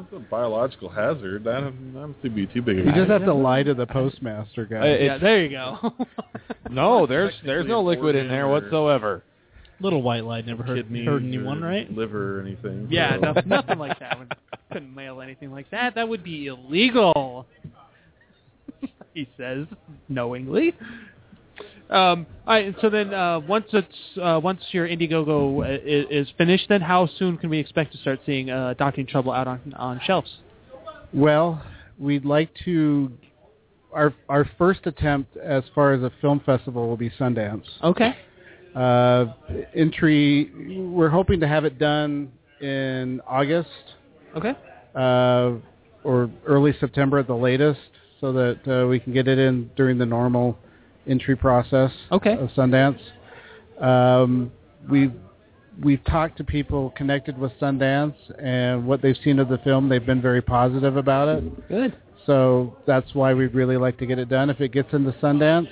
It's a biological hazard. I don't, I don't think it'd be too big a You just have to lie to the postmaster guy. Yeah. There you go. [LAUGHS] No, there's there's no liquid in there whatsoever. Little white light never hurt, kidneys hurt or anyone, right? liver or anything. yeah. so. No, [LAUGHS] nothing like that. We couldn't mail anything like that. That would be illegal. [LAUGHS] he says knowingly. Um, all right. So then, uh, once it's uh, once your Indiegogo uh, is, is finished, then how soon can we expect to start seeing uh, Adopting Trouble out on on shelves? Well, we'd like to. Our our first attempt as far as a film festival will be Sundance. Okay. Uh, entry, we're hoping to have it done in August Okay. uh, or early September at the latest, so that uh, we can get it in during the normal entry process Okay. of Sundance. Um, we've we've talked to people connected with Sundance, and what they've seen of the film, they've been very positive about it. Good. So that's why we'd really like to get it done. If it gets into Sundance,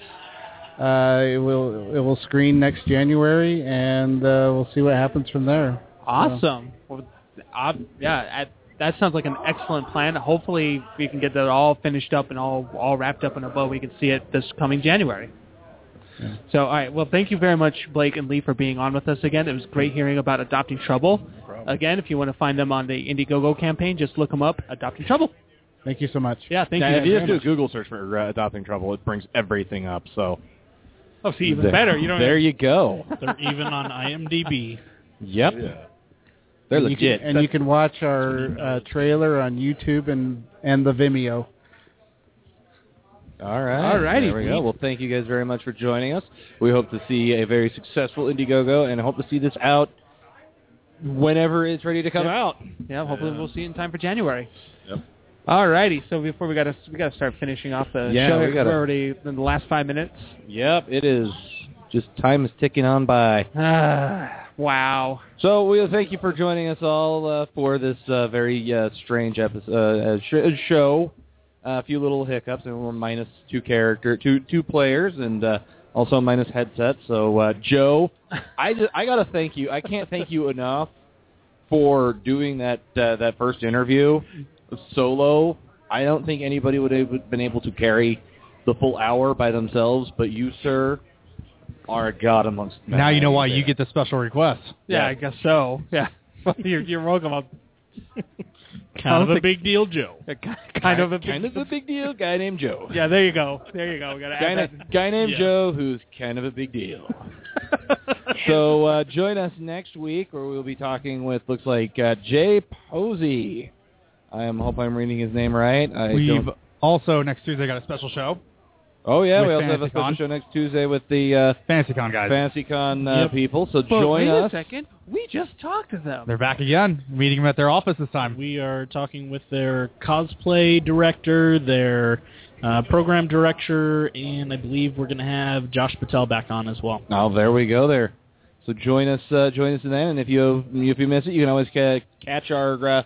uh, it will it will screen next January, and uh, we'll see what happens from there. Awesome. Well, uh, yeah, I, that sounds like an excellent plan. Hopefully, we can get that all finished up and all all wrapped up in a bow. We can see it this coming January. Yeah. So, all right. Well, thank you very much, Blake and Lee, for being on with us again. It was great hearing about Adopting Trouble. Again, if you want to find them on the Indiegogo campaign, just look them up. Adopting Trouble. Thank you so much. Yeah, thank Now, you. if you just do a. Google search for uh, adopting trouble, it brings everything up. So Oh, see, even there, better. You don't. There you go. They're even on IMDb. Yep. Yeah. They're and you legit. can, and you can watch our uh, trailer on YouTube and and the Vimeo. All right. All righty. There we go. Well, thank you guys very much for joining us. We hope to see a very successful Indiegogo and I hope to see this out whenever it's ready to come Yeah. out. Yeah, hopefully we'll see it in time for January. Yep. All righty. so before we gotta we gotta start finishing off the Yeah, show, we gotta, we're already in the last five minutes. Yep, it is. Just time is ticking on by. Wow. So we thank you for joining us all uh, for this uh, very uh, strange episode uh, sh- show. a few little hiccups, and we're minus two character, two two players, and uh, also minus headset. So uh, Joe, I just, I gotta thank you. I can't thank you enough for doing that uh, that first interview solo. I don't think anybody would have been able to carry the full hour by themselves, but you, sir, are a god amongst men. Now you know why you get the special request. Yeah, I guess so. Yeah, [LAUGHS] you're you're welcome. I'll- [LAUGHS] Kind of a big deal, Joe. [LAUGHS] Yeah, ki- kind of a big, kind of a big deal. Guy named Joe. Yeah, there you go. There you go. We gotta Guy, add na- guy named Yeah. Joe, who's kind of a big deal. so uh, join us next week, where we'll be talking with looks like uh, Jay Posey. I am hope I'm reading his name right. I We've don't- also next Tuesday got a special show. Oh yeah, we also have a special FantasyCon. show next Tuesday with the uh, FantasyCon guys. FantasyCon uh, Yep. people. So But join wait us. a second. We just talked to them. They're back again, meeting them at their office this time. We are talking with their cosplay director, their uh, program director, and I believe we're going to have Josh Patel back on as well. Oh, there we go. There. So join us. Uh, join us then, and if you if you miss it, you can always ca- catch our uh,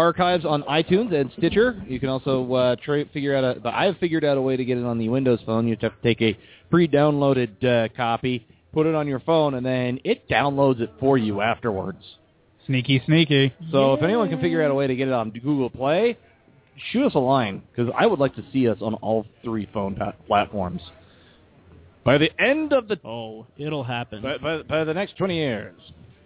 archives on iTunes and Stitcher. You can also uh, tra- figure out a. But I've figured out a way to get it on the Windows phone. You just have to take a pre-downloaded uh, copy, put it on your phone, and then it downloads it for you afterwards. Sneaky, sneaky. So if anyone can figure out a way to get it on Google Play, shoot us a line because I would like to see us on all three phone pa- platforms. By the end of the oh, it'll happen. By, by, by the next twenty years.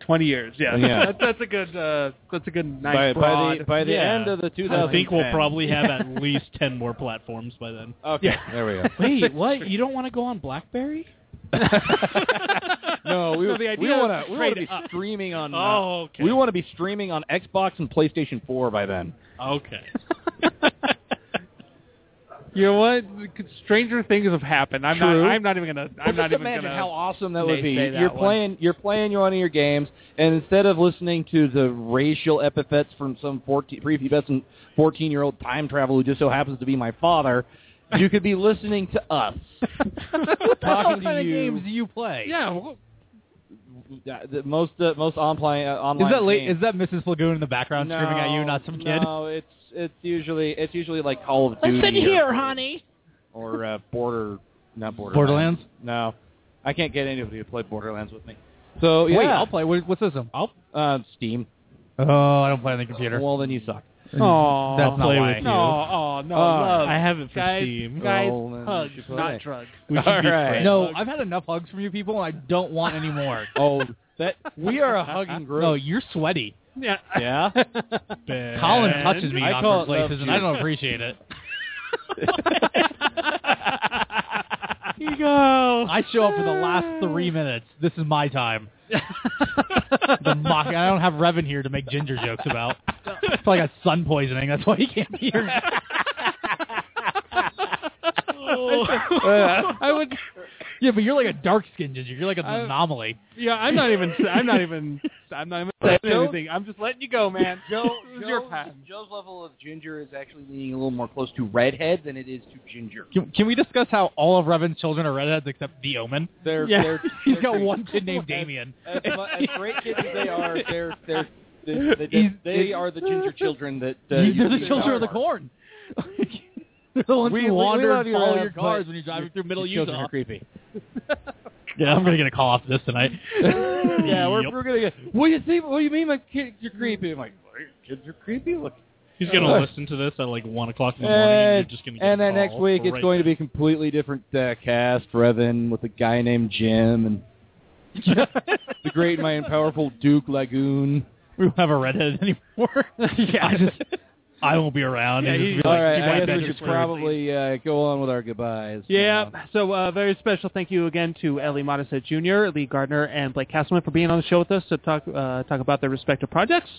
Twenty years, yeah. Yeah. That, that's a good. Uh, that's a good nice By- by the- by the Yeah. end of the I think we'll probably have at [LAUGHS] least ten more platforms by then. Okay, there we go. [LAUGHS] Wait, what? You don't want to go on BlackBerry? [LAUGHS] No, we, No, the we idea want to we want to be up. streaming on. uh, Oh, okay. We want to be streaming on Xbox and PlayStation 4 by then. Okay. You know what? Stranger things have happened. I'm True. not. I'm not even gonna. I'm Well, not just even imagine gonna. how awesome that would be. that You're one. playing, you're playing one of your games, and instead of listening to the racial epithets from some 14, prepubescent 14 year old time traveler who just so happens to be my father, you could be listening to us [LAUGHS] talking to kind of you. games do you play? Yeah. well, Uh, the most uh, most online uh, online. Is that late, is that Mrs. Lagoon in the background no, screaming at you, not some kid? No, it's it's usually it's usually like Call of Duty. or, honey. Or uh, Border, not Borderlands. Borderlands? No, I can't get anybody to play Borderlands with me. So yeah, Wait, I'll play. What's this? system? I'll. uh, Steam. Oh, I don't play on the computer. Well, then you suck. Oh, That's not play why. with you. No, oh no, Oh, love. I have it for guys, Steam. Guys, Oh, hugs, should play. not drugs. [LAUGHS] We should All be right. friends. No, I've had enough hugs from you people, and I don't want any more. [LAUGHS] Oh, that we are a hugging [LAUGHS] group. No, you're sweaty. Yeah. yeah. [LAUGHS] Colin touches me in I call awkward it love places, and I don't appreciate it. [LAUGHS] Ego. I show up for the last three minutes. This is my time. [LAUGHS] the mock. I don't have Revan here to make ginger jokes about. It's like a sun poisoning. That's why he can't be here. Oh. I would. Yeah, but you're like a dark skinned ginger. You're like an I- anomaly. Yeah, I'm not even. I'm not even. I'm not even [LAUGHS] saying anything. I'm just letting you go, man. Joe, [LAUGHS] This is your Joe's, time. Joe's level of ginger is actually leaning a little more close to redhead than it is to ginger. Can, can we discuss how all of Revan's children are redheads except the Omen? They're, Yeah. they're, [LAUGHS] He's they're got great. one kid named Damien. As, mu- as great kids as they are, they're they're they, they, He's- they are the ginger children that uh, They're the children of the corn. They're [LAUGHS] the ones We- who we- we wander love and your, follow your cars but when you're driving your- through middle your children Utah. are creepy. [LAUGHS] Yeah, I'm gonna get a call off this tonight. [LAUGHS] yeah, we're, Yep. we're gonna get. What do you think? What do you mean my kids are creepy? I'm like, kids are creepy. Look. He's gonna Uh, listen to this at like one o'clock in the morning. and And, you're just gonna get and then next call week it's right going to be a completely different uh, cast. Revan with a guy named Jim and the great, mighty, and powerful Duke Lagoon. We don't have a redhead anymore. yeah, I just I won't be around. Yeah, He'll he- just be All like, right, "You I guess we should probably uh, go on with our goodbyes. Yeah. Uh, So uh, very special thank you again to L.E. Modesitt Jr., Lee Gardner, and Blake Castleman for being on the show with us to talk uh, talk about their respective projects.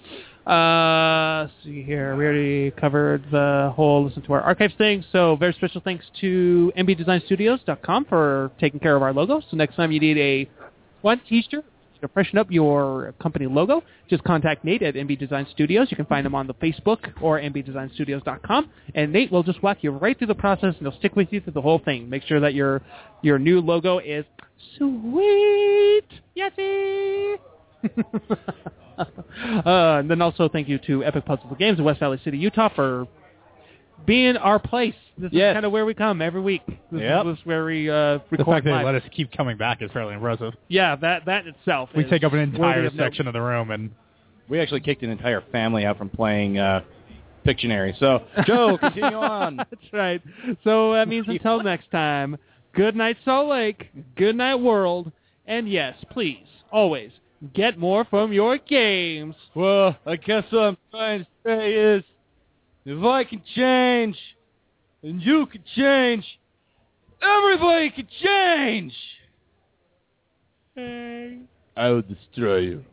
Uh, see here, we already covered the whole listen to our archives thing. So very special thanks to mbdesignstudios.com for taking care of our logo. So next time you need a one T-shirt to freshen up your company logo, just contact Nate at MB Design Studios. You can find him on the Facebook or mbdesignstudios.com, and Nate will just walk you right through the process, and he'll stick with you through the whole thing. Make sure that your your new logo is sweet, yesy. [LAUGHS] uh, and then also thank you to Epic Puzzle Games in West Valley City, Utah, for being our place. This Yes. is kind of where we come every week. This Yep. is, where we uh, The fact that live. they let us keep coming back is fairly impressive. Yeah, that that itself. We is take up an worthy entire of note. section of the room, and we actually kicked an entire family out from playing uh, Pictionary. So, Joe, [LAUGHS] continue on. That's right. So that means until next time, good night, Salt Lake. Good night, world. And yes, please, always get more from your games. Well, I guess what I'm trying to say is, if I can change, and you can change, everybody can change. Hey, I will destroy you.